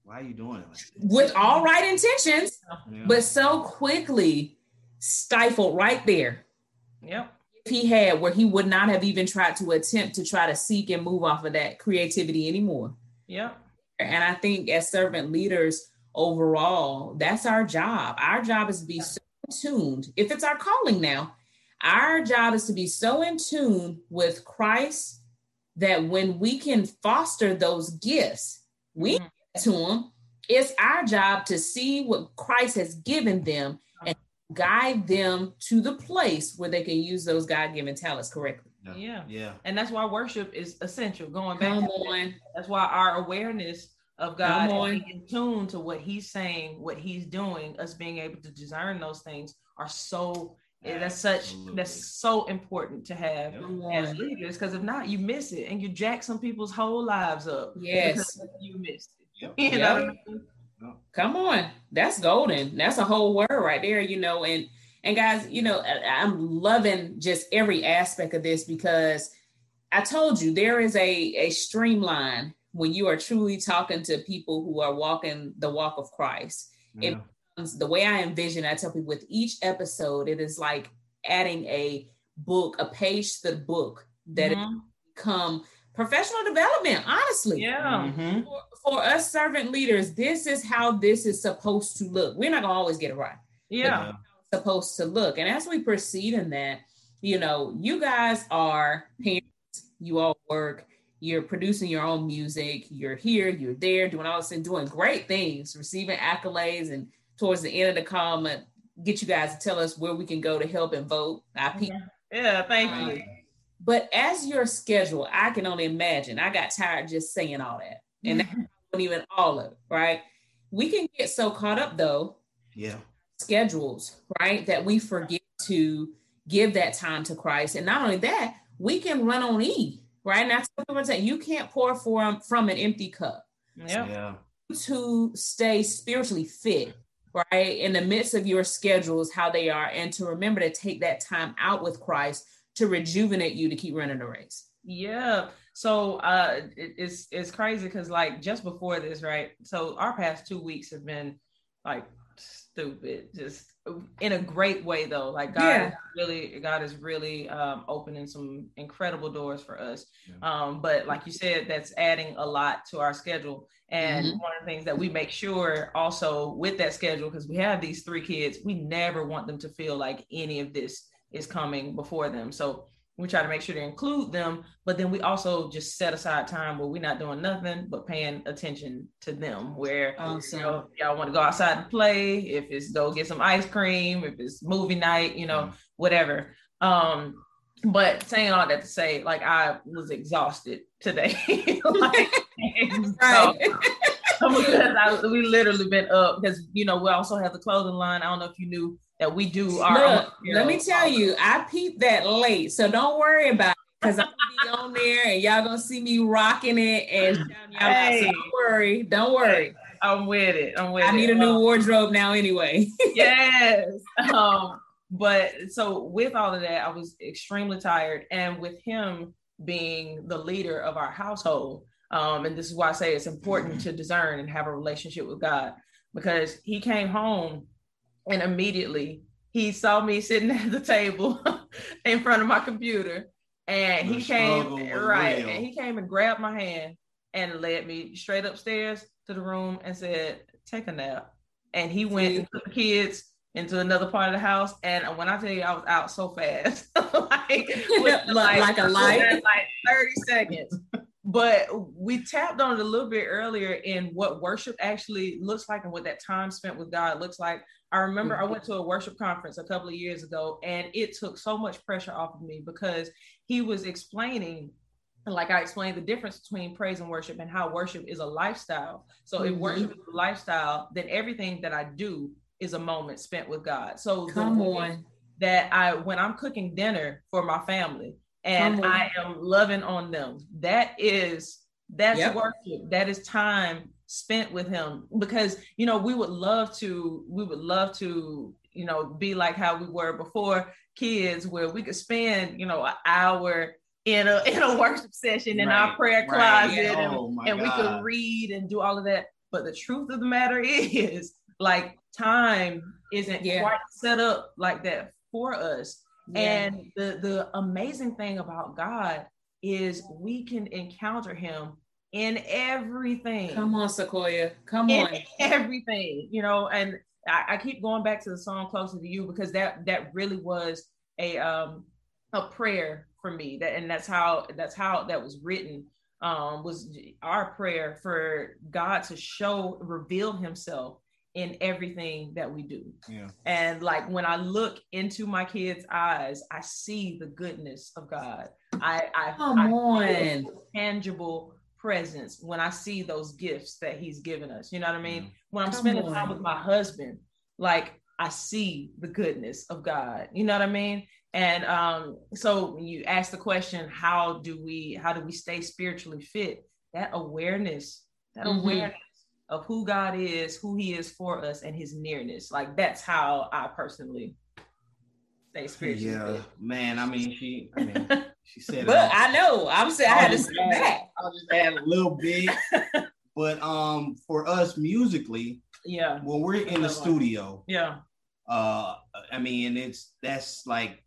Why are you doing it like this? with all right intentions, Yeah. but so quickly stifled right there. Yep. If he had where he would not have even tried to attempt to try to seek and move off of that creativity anymore. Yep. And I think as servant leaders overall, that's our job. Our job is to be so tuned. If it's our calling now, our job is to be so in tune with Christ that when we can foster those gifts, we Mhm. get to them. It's our job to see what Christ has given them and guide them to the place where they can use those God-given talents correctly. Yeah. Yeah. And that's why worship is essential. Going back, Come to that, on. that's why our awareness of God Come and on. being in tune to what He's saying, what He's doing, us being able to discern those things are so. That's such. Absolutely. That's so important to have Yep. As leaders because if not, you miss it and you jack some people's whole lives up. Yes. you missed it. Yep. You know Yep. what I mean? Come on. That's golden. That's a whole word right there, you know. And and guys, you know, I'm loving just every aspect of this because I told you there is a a streamline when you are truly talking to people who are walking the walk of Christ. Yeah. It, the way I envision, I tell people with each episode, it is like adding a book, a page to the book that mm-hmm. become professional development. Honestly, yeah. Mm-hmm. For, for, us servant leaders, this is how this is supposed to look. We're not gonna always get it right. Yeah, supposed to look. And as we proceed in that, you know, you guys are parents. You all work you're producing your own music, you're here, you're there, doing all this and doing great things, receiving accolades, and towards the end of the call, comment, get you guys to tell us where we can go to help and vote. IP. Yeah, thank um, you. But as your schedule, I can only imagine. I got tired just saying all that, and that wasn't even all of it, right? We can get so caught up though. Yeah. Schedules, right? That we forget to give that time to Christ, and not only that, we can run on E right? And that's what I'm saying. You can't pour from from an empty cup. Yeah. yeah. To stay spiritually fit, right? In the midst of your schedules, how they are, and to remember to take that time out with Christ to rejuvenate you to keep running the race. Yeah. So uh it, it's it's crazy because like just before this, right? So our past two weeks have been like stupid, just in a great way though like god yeah. really god is really um, opening some incredible doors for us yeah. um, but like you said that's adding a lot to our schedule and mm-hmm. one of the things that we make sure also with that schedule because we have these three kids we never want them to feel like any of this is coming before them so we try to make sure to include them, but then we also just set aside time where we're not doing nothing but paying attention to them. Where awesome. you know, y'all want to go outside and play, if it's go get some ice cream, if it's movie night, you know, mm-hmm. whatever. Um, but saying all that to say, like I was exhausted today. like, right. because I, we literally been up because you know we also have the clothing line. I don't know if you knew that we do our Look, let me tell you, I peeped that late, so don't worry about it because I'm gonna be on there and y'all gonna see me rocking it and hey. so don't worry, don't worry. I'm with it. I'm with I it. I need a new um, wardrobe now anyway. yes. Um, but so with all of that, I was extremely tired. And with him being the leader of our household, um, and this is why I say it's important to discern and have a relationship with God because he came home and immediately he saw me sitting at the table in front of my computer. And the he came right, real. and he came and grabbed my hand and led me straight upstairs to the room and said, "Take a nap." And he went and took the kids into another part of the house. And when I tell you, I was out so fast, like, like, like a light, like thirty seconds but we tapped on it a little bit earlier in what worship actually looks like and what that time spent with God looks like. I remember I went to a worship conference a couple of years ago and it took so much pressure off of me because he was explaining like I explained the difference between praise and worship and how worship is a lifestyle. So mm-hmm. if worship is a lifestyle, then everything that I do is a moment spent with God. So come on that I when I'm cooking dinner for my family, and I am loving on them. That is that's yep. worship. That is time spent with him because you know we would love to we would love to you know be like how we were before kids where we could spend you know an hour in a in a worship session in right. our prayer closet right. and, oh and we could read and do all of that but the truth of the matter is like time isn't yeah. quite set up like that for us and the the amazing thing about God is we can encounter him in everything. Come on, Sequoya. Come in on. Everything, you know, and I, I, keep going back to the song Closer to You because that that really was a um a prayer for me. That and that's how that's how that was written. Um, was our prayer for God to show, reveal himself in everything that we do. Yeah. And like when I look into my kids' eyes, I see the goodness of God. I I, Come I on. tangible presence when I see those gifts that He's given us. You know what I mean? Yeah. When I'm Come spending on. time with my husband, like I see the goodness of God. You know what I mean? And um, so you ask the question, how do we how do we stay spiritually fit? That awareness, that mm-hmm. awareness of who God is, who He is for us, and His nearness. Like that's how I personally stay spiritually. Yeah, fit. man. I mean, she. I mean, she said. But. I know I'm saying I had to say that. I'll just add a little bit. but um, for us musically, yeah, when we're in the studio, yeah, uh, I mean, it's that's like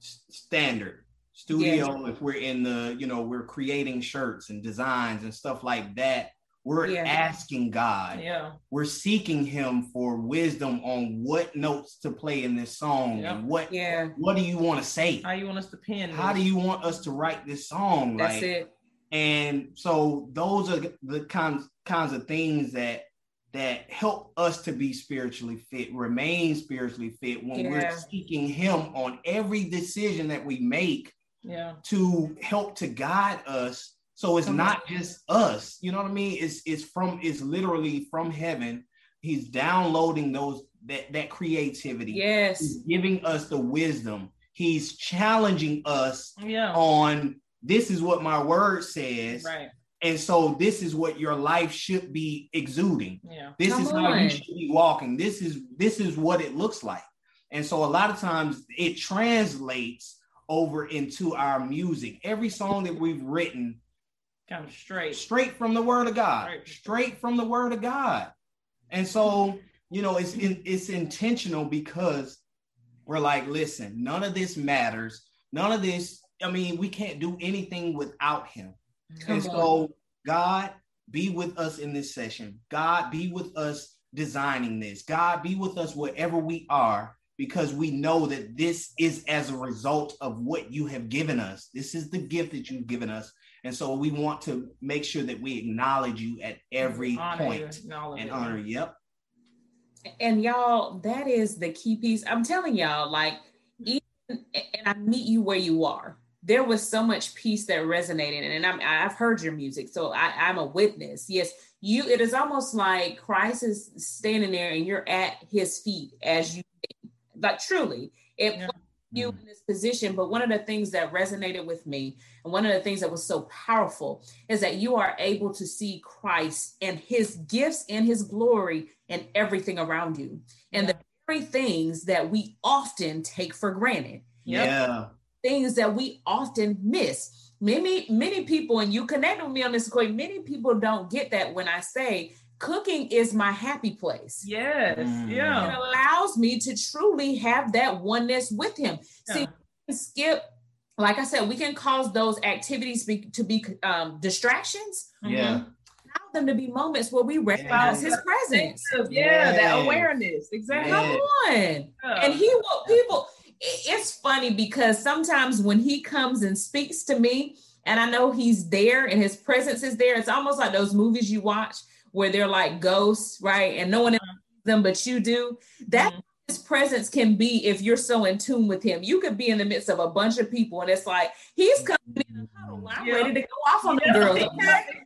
standard studio. If we're in the, you know, we're creating shirts and designs and stuff like that. We're Yeah. asking God. yeah, We're seeking Him for wisdom on what notes to play in this song Yeah. and what Yeah, what do you want to say? how you want us to pin? How do you want us to write this song? that's like, it. and so those are the kinds kinds of things that that help us to be spiritually fit remain spiritually fit when we're seeking him on every decision that we make Yeah, to help to guide us so it's not just us you know what i mean? It's it's from it's literally from heaven. He's downloading those that that creativity. Yes. he's giving us the wisdom. He's challenging us yeah, on this is what my word says right, and so this is what your life should be exuding. Yeah, this Come is how you should be walking. This is this is what it looks like. And so a lot of times it translates over into our music. Every song that we've written kind of straight. straight from the word of god Right. straight from the word of god and so you know it's in, it's intentional because we're like listen none of this matters none of this i mean we can't do anything without him Come and so, God, be with us in this session. God, be with us designing this. God, be with us wherever we are, because we know that this is as a result of what you have given us. This is the gift that you've given us. And so, we want to make sure that we acknowledge you at every Honor point and all of and it. honor. you. Yep. And y'all, that is the key piece. I'm telling y'all, like, even and I meet you where you are. There was so much peace that resonated, and I'm I've heard your music, so I, I'm a witness. Yes, you. It is almost like Christ is standing there, and you're at His feet as you, like truly, it Yeah. Puts you mm. in this position. But one of the things that resonated with me, and one of the things that was so powerful, is that you are able to see Christ and His gifts and His glory and everything around you, and Yeah. the very things that we often take for granted Yeah. things that we often miss. Many, many people, and you connect with me on this equation, many people don't get that when I say cooking is my happy place. Yes, Mm. It allows me to truly have that oneness with him. See, yeah, we can skip, like I said, we can cause those activities be, to be um, distractions. Yeah. Allow them to be moments where we recognize his presence. Mhm. yeah, that awareness, exactly. Yeah. Come on. And he will people it's funny because sometimes when he comes and speaks to me and I know he's there and his presence is there, it's almost like those movies you watch where they're like ghosts, right? And no one else sees them but you do. That Mhm. his presence can be if you're so in tune with him. You could be in the midst of a bunch of people and it's like he's coming in a huddle. I'm Yeah. ready to go off on the Yeah, girls.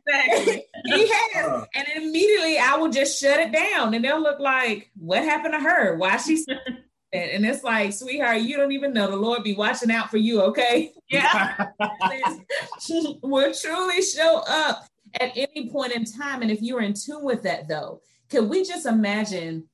Exactly. he has. Uh, And immediately I will just shut it down and they'll look like, what happened to her? Why she and, and it's like, sweetheart, you don't even know the Lord be watching out for you, okay? yeah, will truly show up at any point in time. And if you're in tune with that, though, can we just imagine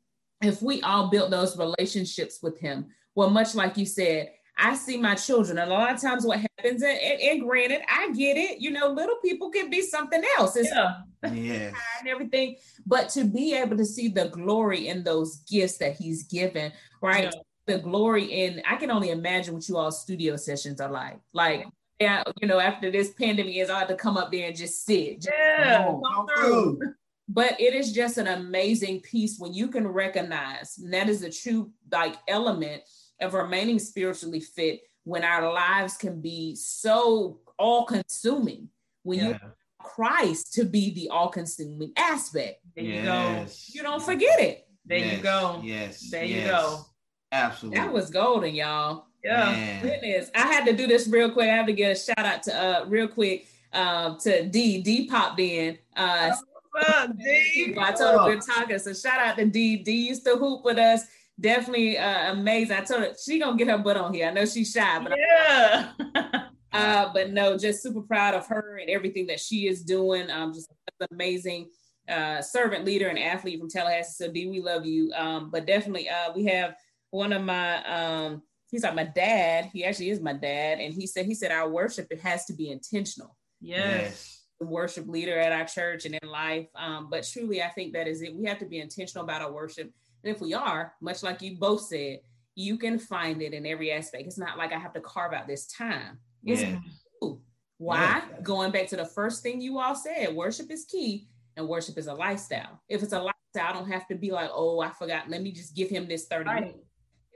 if we all built those relationships with Him? Well, much like you said, I see my children, and a lot of times what happens, and, and, and granted, I get it, you know, little people can be something else. It's yeah, yes. and everything, but to be able to see the glory in those gifts that he's given, right? Yeah. The glory in I can only imagine what you all studio sessions are like. Like, yeah, you know, after this pandemic is, I had to come up there and just sit. Just- yeah. Come on, come come through. through. but it is just an amazing piece when you can recognize and that is a true like element of remaining spiritually fit when our lives can be so all consuming when you Yeah. Christ to be the all consuming aspect. There you go. You don't forget it. There Yes, you go. Yes. There you go. Absolutely. That was golden, y'all. Yeah. Man. Goodness. I had to do this real quick. I have to get a shout out to uh real quick um to D. D popped in. Uh What's up, D? I told her we're talking. So shout out to D. D used to hoop with us. Definitely uh, amazing. I told her she gonna get her butt on here. I know she's shy, but Yeah. uh, but no, just super proud of her and everything that she is doing. Um, just amazing uh, servant leader and athlete from Tallahassee. So D, we love you. Um, but definitely, uh, we have one of my um, he's like my dad. He actually is my dad, and he said he said our worship it has to be intentional. Yes. The worship leader at our church and in life. Um, but truly, I think that is it. We have to be intentional about our worship. And if we are, much like you both said, you can find it in every aspect. It's not like I have to carve out this time. It's Yeah. you. Why? Going back to the first thing you all said, worship is key and worship is a lifestyle. If it's a lifestyle, I don't have to be like, oh, I forgot. Let me just give him this 30 Right. minutes.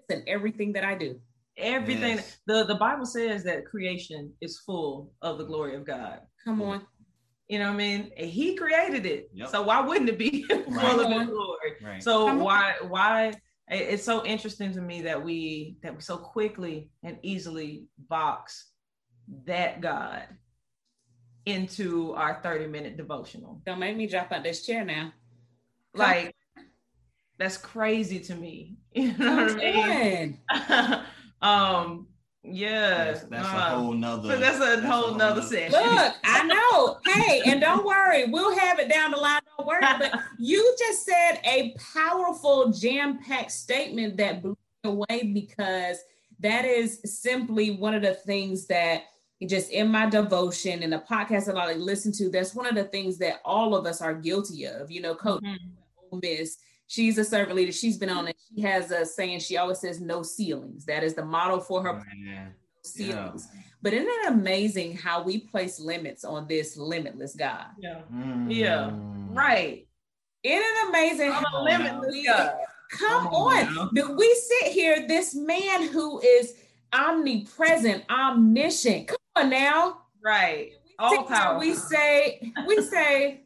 In everything that I do. Everything Yes. the the Bible says that creation is full of the glory of God. Come on. You know what I mean? He created it, Yep. so why wouldn't it be full of Right. His glory? Right. So Come on. why why it's so interesting to me that we that we so quickly and easily box that God into our 30 minute devotional. Don't make me drop out this chair now. Like that's crazy to me. You know what I Come mean? um yeah. that's, that's uh, a whole nother. but that's a whole nother session. Look, I know. Hey, and don't worry, we'll have it down the line. Don't worry. But you just said a powerful, jam-packed statement that blew me away because that is simply one of the things that just in my devotion and the podcast that I listen to. That's one of the things that all of us are guilty of. You know, Coach Mhm. Ole Miss. She's a servant leader. She's been on it. She has a saying. She always says, "No ceilings." That is the motto for her Yeah. ceilings. But isn't it amazing how we place limits on this limitless God? Yeah. Mm. Yeah. Right. Isn't it amazing I'm how limitless we- God. come Come on now. on? But we sit here, this man who is omnipresent, omniscient. Come on now. Right. All sit here, powerful. We say, we say,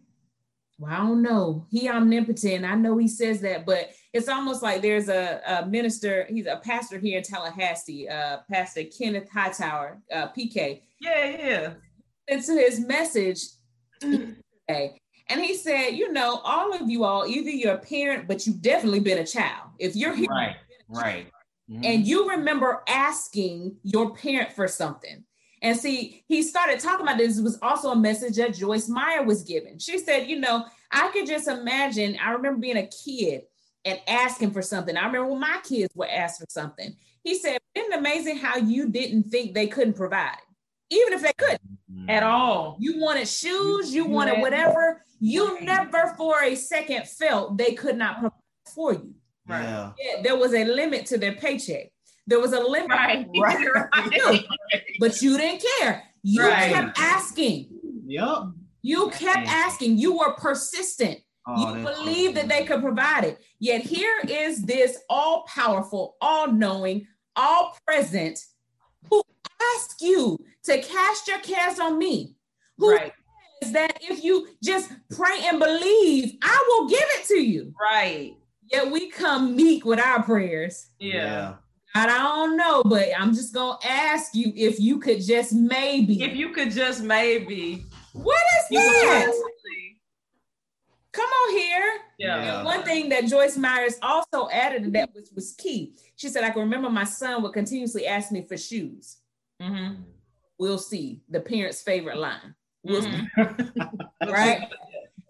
well, I don't know. He omnipotent. I know he says that, but it's almost like there's a, a minister, he's a pastor here in Tallahassee, uh, Pastor Kenneth Hightower, uh, PK. Yeah, yeah. into his message today. And he said, you know, all of you all, either you're a parent, but you've definitely been a child. If you're here Right. Right. Mhm. and you remember asking your parent for something. And see, he started talking about this. It was also a message that Joyce Meyer was given. She said, you know, I could just imagine. I remember being a kid and asking for something. I remember when my kids were asked for something. He said, Isn't it amazing how you didn't think they couldn't provide? Even if they could. Mhm. At all. You wanted shoes, you You wanted whatever. You never for a second felt they could not provide for you. Right. Yeah. Yeah, there was a limit to their paycheck. There was a limit, Right. Right. right. but you didn't care. You Right. kept asking. Yep. You kept Man. asking. You were persistent. Oh, you that's believed that they could provide it. Yet here is this all powerful, all knowing, all present who asked you to cast your cares on me. Who Right. is that if you just pray and believe, I will give it to you. Right. Yet we come meek with our prayers. Yeah. God, I don't know, but I'm just gonna ask you if you could just maybe. If you could just maybe what is you would that? possibly- Come on here. Yeah. Yeah. And one thing that Joyce Meyers also added to that was, was key. She said, I can remember my son would continuously ask me for shoes. Mhm. We'll see. The parent's favorite line. We'll see. Mhm. Right?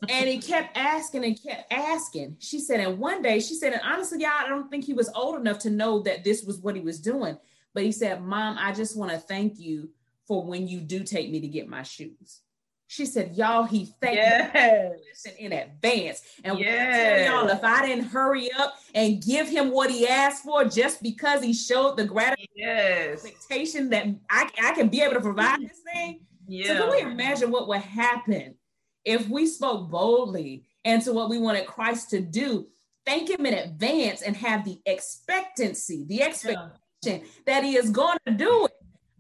And he kept asking and kept asking. She said, and one day she said, and honestly, y'all, I don't think he was old enough to know that this was what he was doing. But he said, Mom, I just want to thank you for when you do take me to get my shoes. She said, Y'all, he thanked me Yes. listen in advance. And Yes. y'all, if I didn't hurry up and give him what he asked for just because he showed the gratitude Yes. expectation that I, I can be able to provide mm-hmm. this thing. So can we imagine what would happen if we spoke boldly into what we wanted Christ to do? Thank him in advance and have the expectancy, the expectation Yeah. that he is going to do it.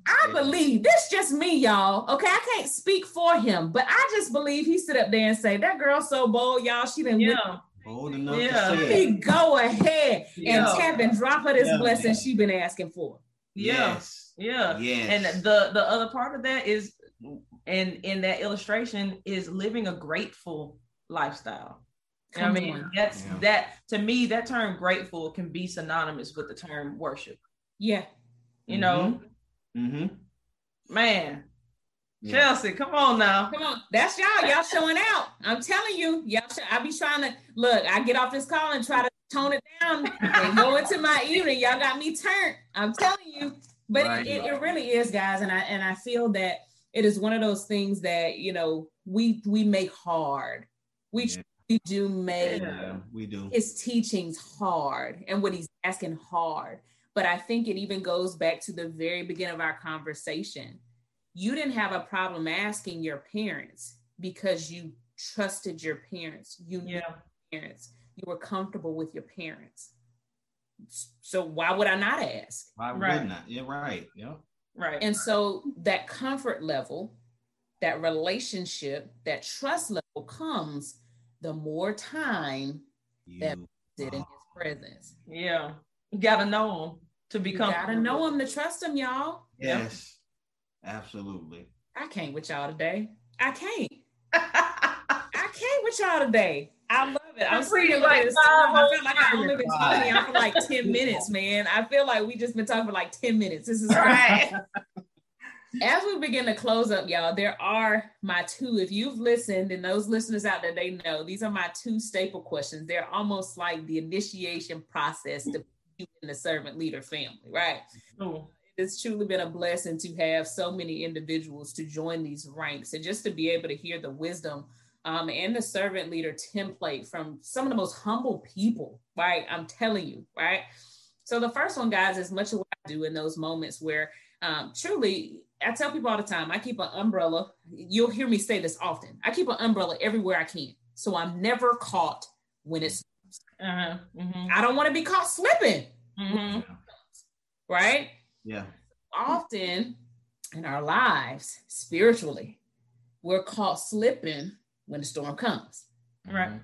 I Yeah. believe this just me, y'all. Okay, I can't speak for him, but I just believe he sit up there and say, "That girl's so bold, y'all. She didn't Yeah. Bold enough Yeah. to let say me it. go ahead and Yeah. tap and drop her this Yeah. blessing she been asking for." Yeah. Yes. Yeah. Yes. And the the other part of that is and in that illustration is living a grateful lifestyle. You know I mean, on. that's Yeah. that to me, that term grateful can be synonymous with the term worship. Yeah, You know, Mm-hmm. man, Yeah. Chelsea, come on now. Come on. That's y'all. Y'all showing out. I'm telling you. Y'all I be trying to look, I get off this call and try to tone it down and go into my evening. Y'all got me turned. I'm telling you. But right. it, it, it really is, guys. And I and I feel that it is one of those things that you know we we make hard. We yeah. we do make yeah, we do his teachings hard and what he's asking hard. But I think it even goes back to the very beginning of our conversation. You didn't have a problem asking your parents because you trusted your parents. You knew yeah. parents. You were comfortable with your parents. So why would I not ask? Why right. wouldn't I? Yeah, right. Yeah. Right. And so that comfort level, that relationship, that trust level comes the more time you, that sit in his presence. Yeah. You gotta know him to become. You gotta know him to trust him, y'all. Yes. Absolutely. I can't with y'all today. I can't. I can't with y'all today. I love it. I'm seeing like this I feel like I've only been talking for like 10 minutes, man. I feel like we just been talking for like 10 minutes. This is right. As we begin to close up, y'all, there are my two. If you've listened and those listeners out there, they know these are my two staple questions. They're almost like the initiation process to you in the servant leader family, right? Oh it's truly been a blessing to have so many individuals to join these ranks and just to be able to hear the wisdom um, and the servant leader template from some of the most humble people, right? I'm telling you, right? So the first one, guys, is much of what I do in those moments where um, truly, I tell people all the time, I keep an umbrella. You'll hear me say this often. I keep an umbrella everywhere I can, so I'm never caught when it's. Uh-huh. Mm-hmm. I don't want to be caught slipping. Mm-hmm. Right? Yeah. Often in our lives, spiritually, we're caught slipping when the storm comes. Right.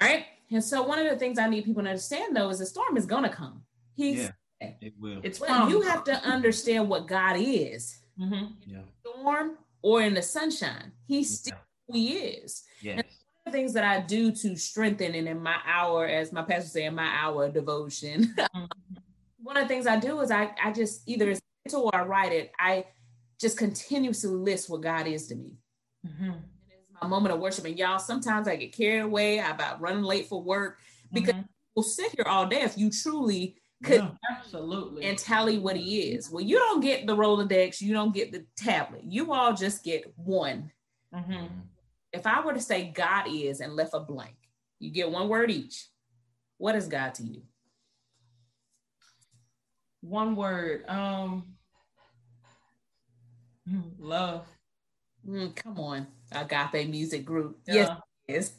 Right. And so one of the things I need people to understand though is the storm is gonna come. He's yeah, it will. It's but you have to understand what God is. Mm-hmm. Yeah. Storm or in the sunshine. He's still yeah. who he is. Yes. And one of the things that I do to strengthen and in my hour, as my pastor say, in my hour of devotion. Mm-hmm. one of the things I do is I, I just either it's or I write it, I just continuously list what God is to me. Mm-hmm my moment of worship. And y'all, sometimes I get carried away about running late for work because mm-hmm. we'll sit here all day if you truly could yeah, absolutely and tally what he is. Well, you don't get the Rolodex, you don't get the tablet. You all just get one. Mm-hmm. If I were to say God is and left a blank, you get one word each. What is God to you? One word. Um love. Mm, come on. Agape Music Group. Yeah. Yes,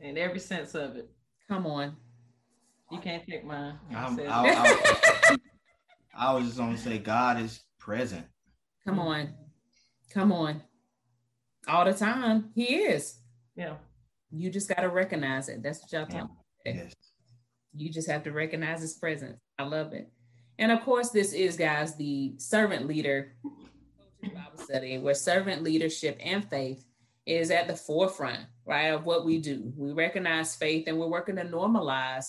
In every sense of it. Come on. You can't take mine. I, I, I was just gonna say God is present. Come on. Come on. All the time. He is. Yeah. You just gotta recognize it. That's what y'all tell me. Yes. You just have to recognize his presence. I love it. And of course, this is, guys, the servant leader Bible study where servant leadership and faith is at the forefront, right, of what we do. We recognize faith and we're working to normalize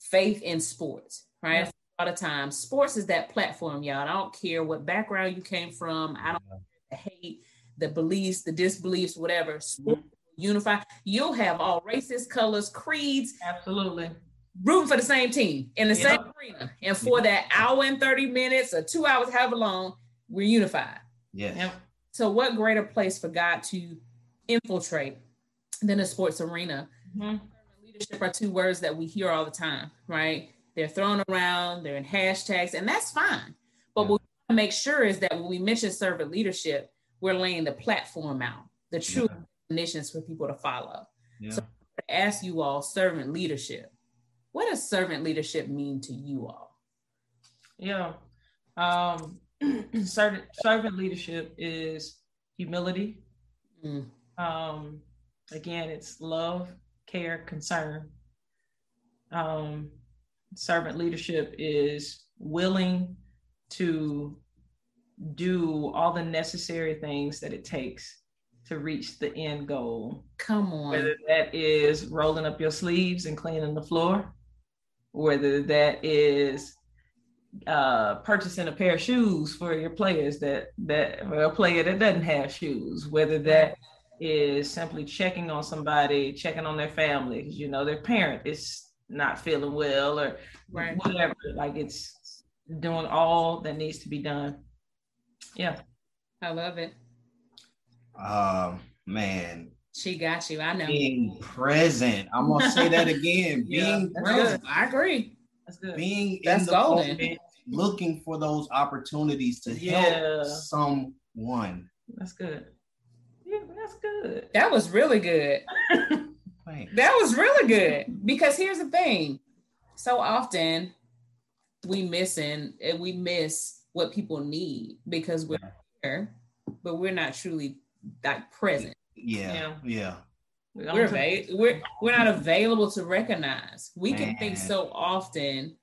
faith in sports, right? Yeah. A lot of times, sports is that platform, y'all. I don't care what background you came from. I don't yeah. hate, the beliefs, the disbeliefs, whatever. Sports mm-hmm. unify. You'll have all races, colors, creeds. Absolutely. Rooting for the same team in the yep. same arena. And for that hour and 30 minutes or two hours, however long, we're unified. Yes. Yep. So, what greater place for God to infiltrate than a sports arena? Mm-hmm. Leadership are two words that we hear all the time, right? They're thrown around, they're in hashtags, and that's fine. But yeah. what we want to make sure is that when we mention servant leadership, we're laying the platform out, the true yeah. definitions for people to follow. Yeah. So, to ask you all, servant leadership. What does servant leadership mean to you all? Yeah. Um, servant servant leadership is humility. Mm. Um, again, it's love, care, concern. Um, servant leadership is willing to do all the necessary things that it takes to reach the end goal. Come on. Whether that is rolling up your sleeves and cleaning the floor, whether that is uh, purchasing a pair of shoes for your players that that or a player that doesn't have shoes, whether that is simply checking on somebody, checking on their family, because you know their parent is not feeling well or right. whatever. Like it's doing all that needs to be done. Yeah. I love it. Um, man. She got you. I know. Being present. I'm gonna say that again. Being present. Good. I agree. That's good. Being that's in the golden. moment, looking for those opportunities to yeah. help someone. That's good. Yeah, that's good. That was really good. that was really good. Because here's the thing. So often we missing and we miss what people need because we're here, but we're not truly like present. Yeah. Yeah. We're, ava- we're we're not available to recognize. We Man. can think so often,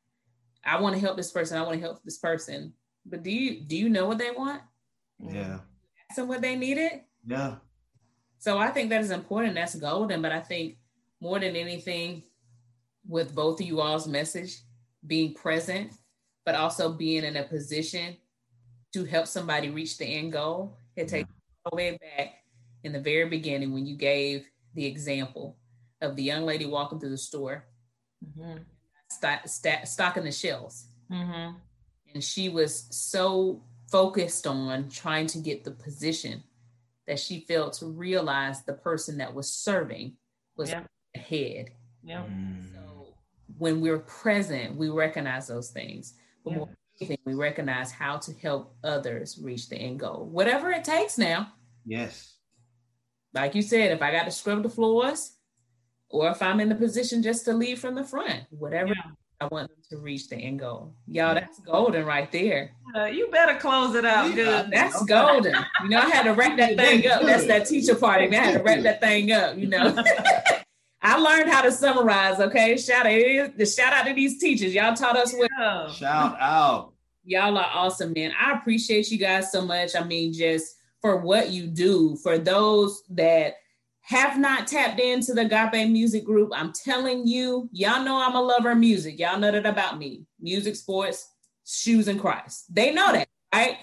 I want to help this person, I want to help this person. But do you do you know what they want? Yeah. Ask them what they needed? Yeah. So I think that is important. That's golden. But I think more than anything, with both of you all's message, being present, but also being in a position to help somebody reach the end goal. It takes all the way back in the very beginning when you gave the example of the young lady walking through the store, mm-hmm. st- st- stocking the shelves. Mm-hmm. And she was so focused on trying to get the position that she failed to realize the person that was serving was yeah. ahead. Yeah. Mm. So when we're present, we recognize those things. But yeah. more anything, we recognize how to help others reach the end goal, whatever it takes now. Yes like you said, if I got to scrub the floors, or if I'm in the position just to lead from the front, whatever yeah. I want them to reach the end goal. Y'all, that's golden right there. Uh, you better close it out. Good. That's golden. You know, I had to wrap that thing up. That's that teacher party. Man. I had to wrap that thing up, you know. I learned how to summarize. Okay. Shout out, the shout out to these teachers. Y'all taught us well. Shout out. Y'all are awesome, man. I appreciate you guys so much. I mean, just for what you do. For those that have not tapped into the Agape Music Group, I'm telling you, y'all know I'm a lover of music. Y'all know that about me. Music, sports, shoes, and Christ. They know that, right?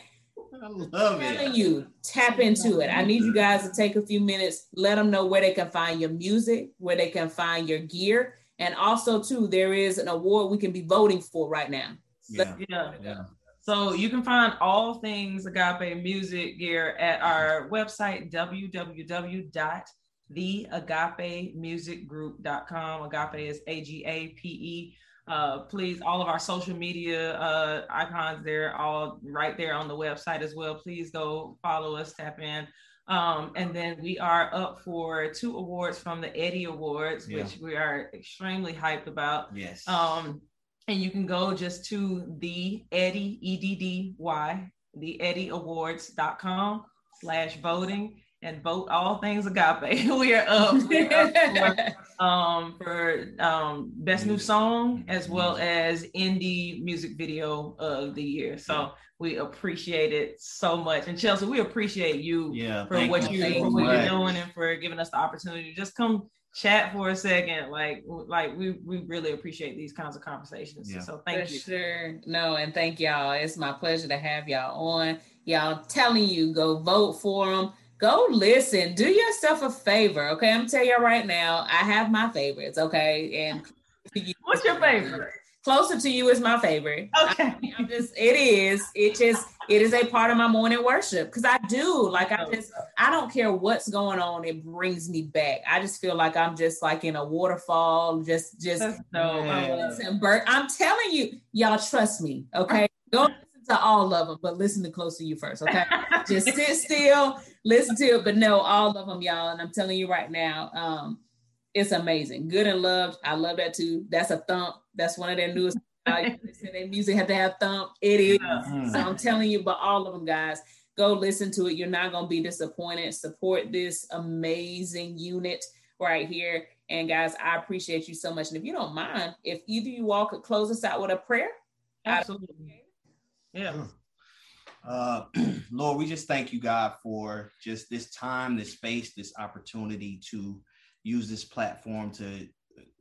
I love I'm telling you, tap into it. I need you guys to take a few minutes, let them know where they can find your music, where they can find your gear. And also, too, there is an award we can be voting for right now. Yeah. yeah. yeah. So you can find all things Agape music gear at our website, www.theagapemusicgroup.com. Agape is A G A P E. Uh, please, all of our social media uh, icons, they're all right there on the website as well. Please go follow us, tap in. Um, and then we are up for two awards from the Eddy Awards, yeah. which we are extremely hyped about. Yes. Um, and you can go just to the Eddy E D D Y the Eddy Awards.com slash voting and vote all things agape. we are up, for, um, for um, best new song as well as indie music video of the year. So we appreciate it so much. And Chelsea, we appreciate you yeah, for what you, for what you're doing and for giving us the opportunity to just come chat for a second. Like, like we we really appreciate these kinds of conversations. Yeah. So thank for you. Sure. No, and thank y'all. It's my pleasure to have y'all on. Y'all telling you, go vote for them. Go listen. Do yourself a favor. Okay. I'm telling you right now, I have my favorites. Okay. And what's your favorite? Closer to you is my favorite. Okay. I, I'm just it is. It just it is a part of my morning worship because I do like I just I don't care what's going on. It brings me back. I just feel like I'm just like in a waterfall. Just just no. I'm telling you, y'all trust me. Okay, go listen to all of them, but listen to close to you first. Okay, just sit still, listen to it, but no, all of them, y'all. And I'm telling you right now, um, it's amazing. Good and loved. I love that too. That's a thump. That's one of their newest. They said their music had to have thump. It is. Mm-hmm. So I'm telling you, but all of them guys, go listen to it. You're not gonna be disappointed. Support this amazing unit right here. And guys, I appreciate you so much. And if you don't mind, if either you all could close us out with a prayer. Absolutely. Yeah. Uh, Lord, we just thank you, God, for just this time, this space, this opportunity to use this platform to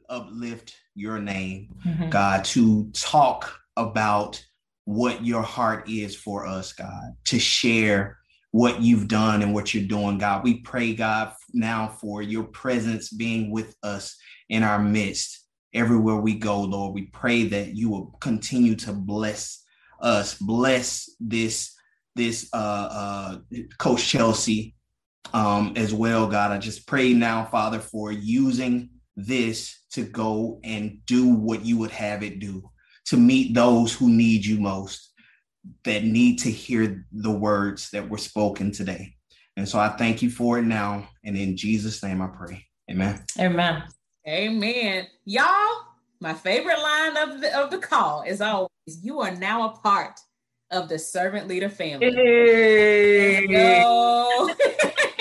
uplift your name, mm-hmm. God, to talk about what your heart is for us, God, to share what you've done and what you're doing, God. We pray, God, now for your presence being with us in our midst everywhere we go, Lord. We pray that you will continue to bless us, bless this this uh uh coach Chelsea um as well, God. I just pray now, Father, for using this to go and do what you would have it do, to meet those who need you most that need to hear the words that were spoken today. And so I thank you for it now. And in Jesus' name I pray. Amen. Amen. Amen. Y'all, my favorite line of the, of the call is always you are now a part of the servant leader family. Hey.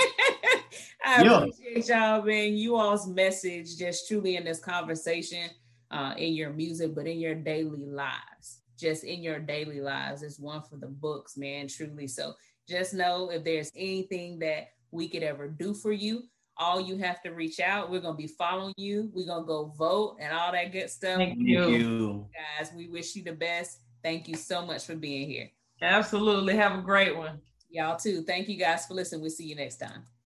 I yeah. appreciate y'all, man. You all's message just truly in this conversation, uh, in your music, but in your daily lives just in your daily lives. It's one for the books, man, truly. So just know if there's anything that we could ever do for you, all you have to reach out. We're gonna be following you. We're gonna go vote and all that good stuff. Thank you. Guys, we wish you the best. Thank you so much for being here. Absolutely. Have a great one. Y'all too. Thank you guys for listening. We'll see you next time.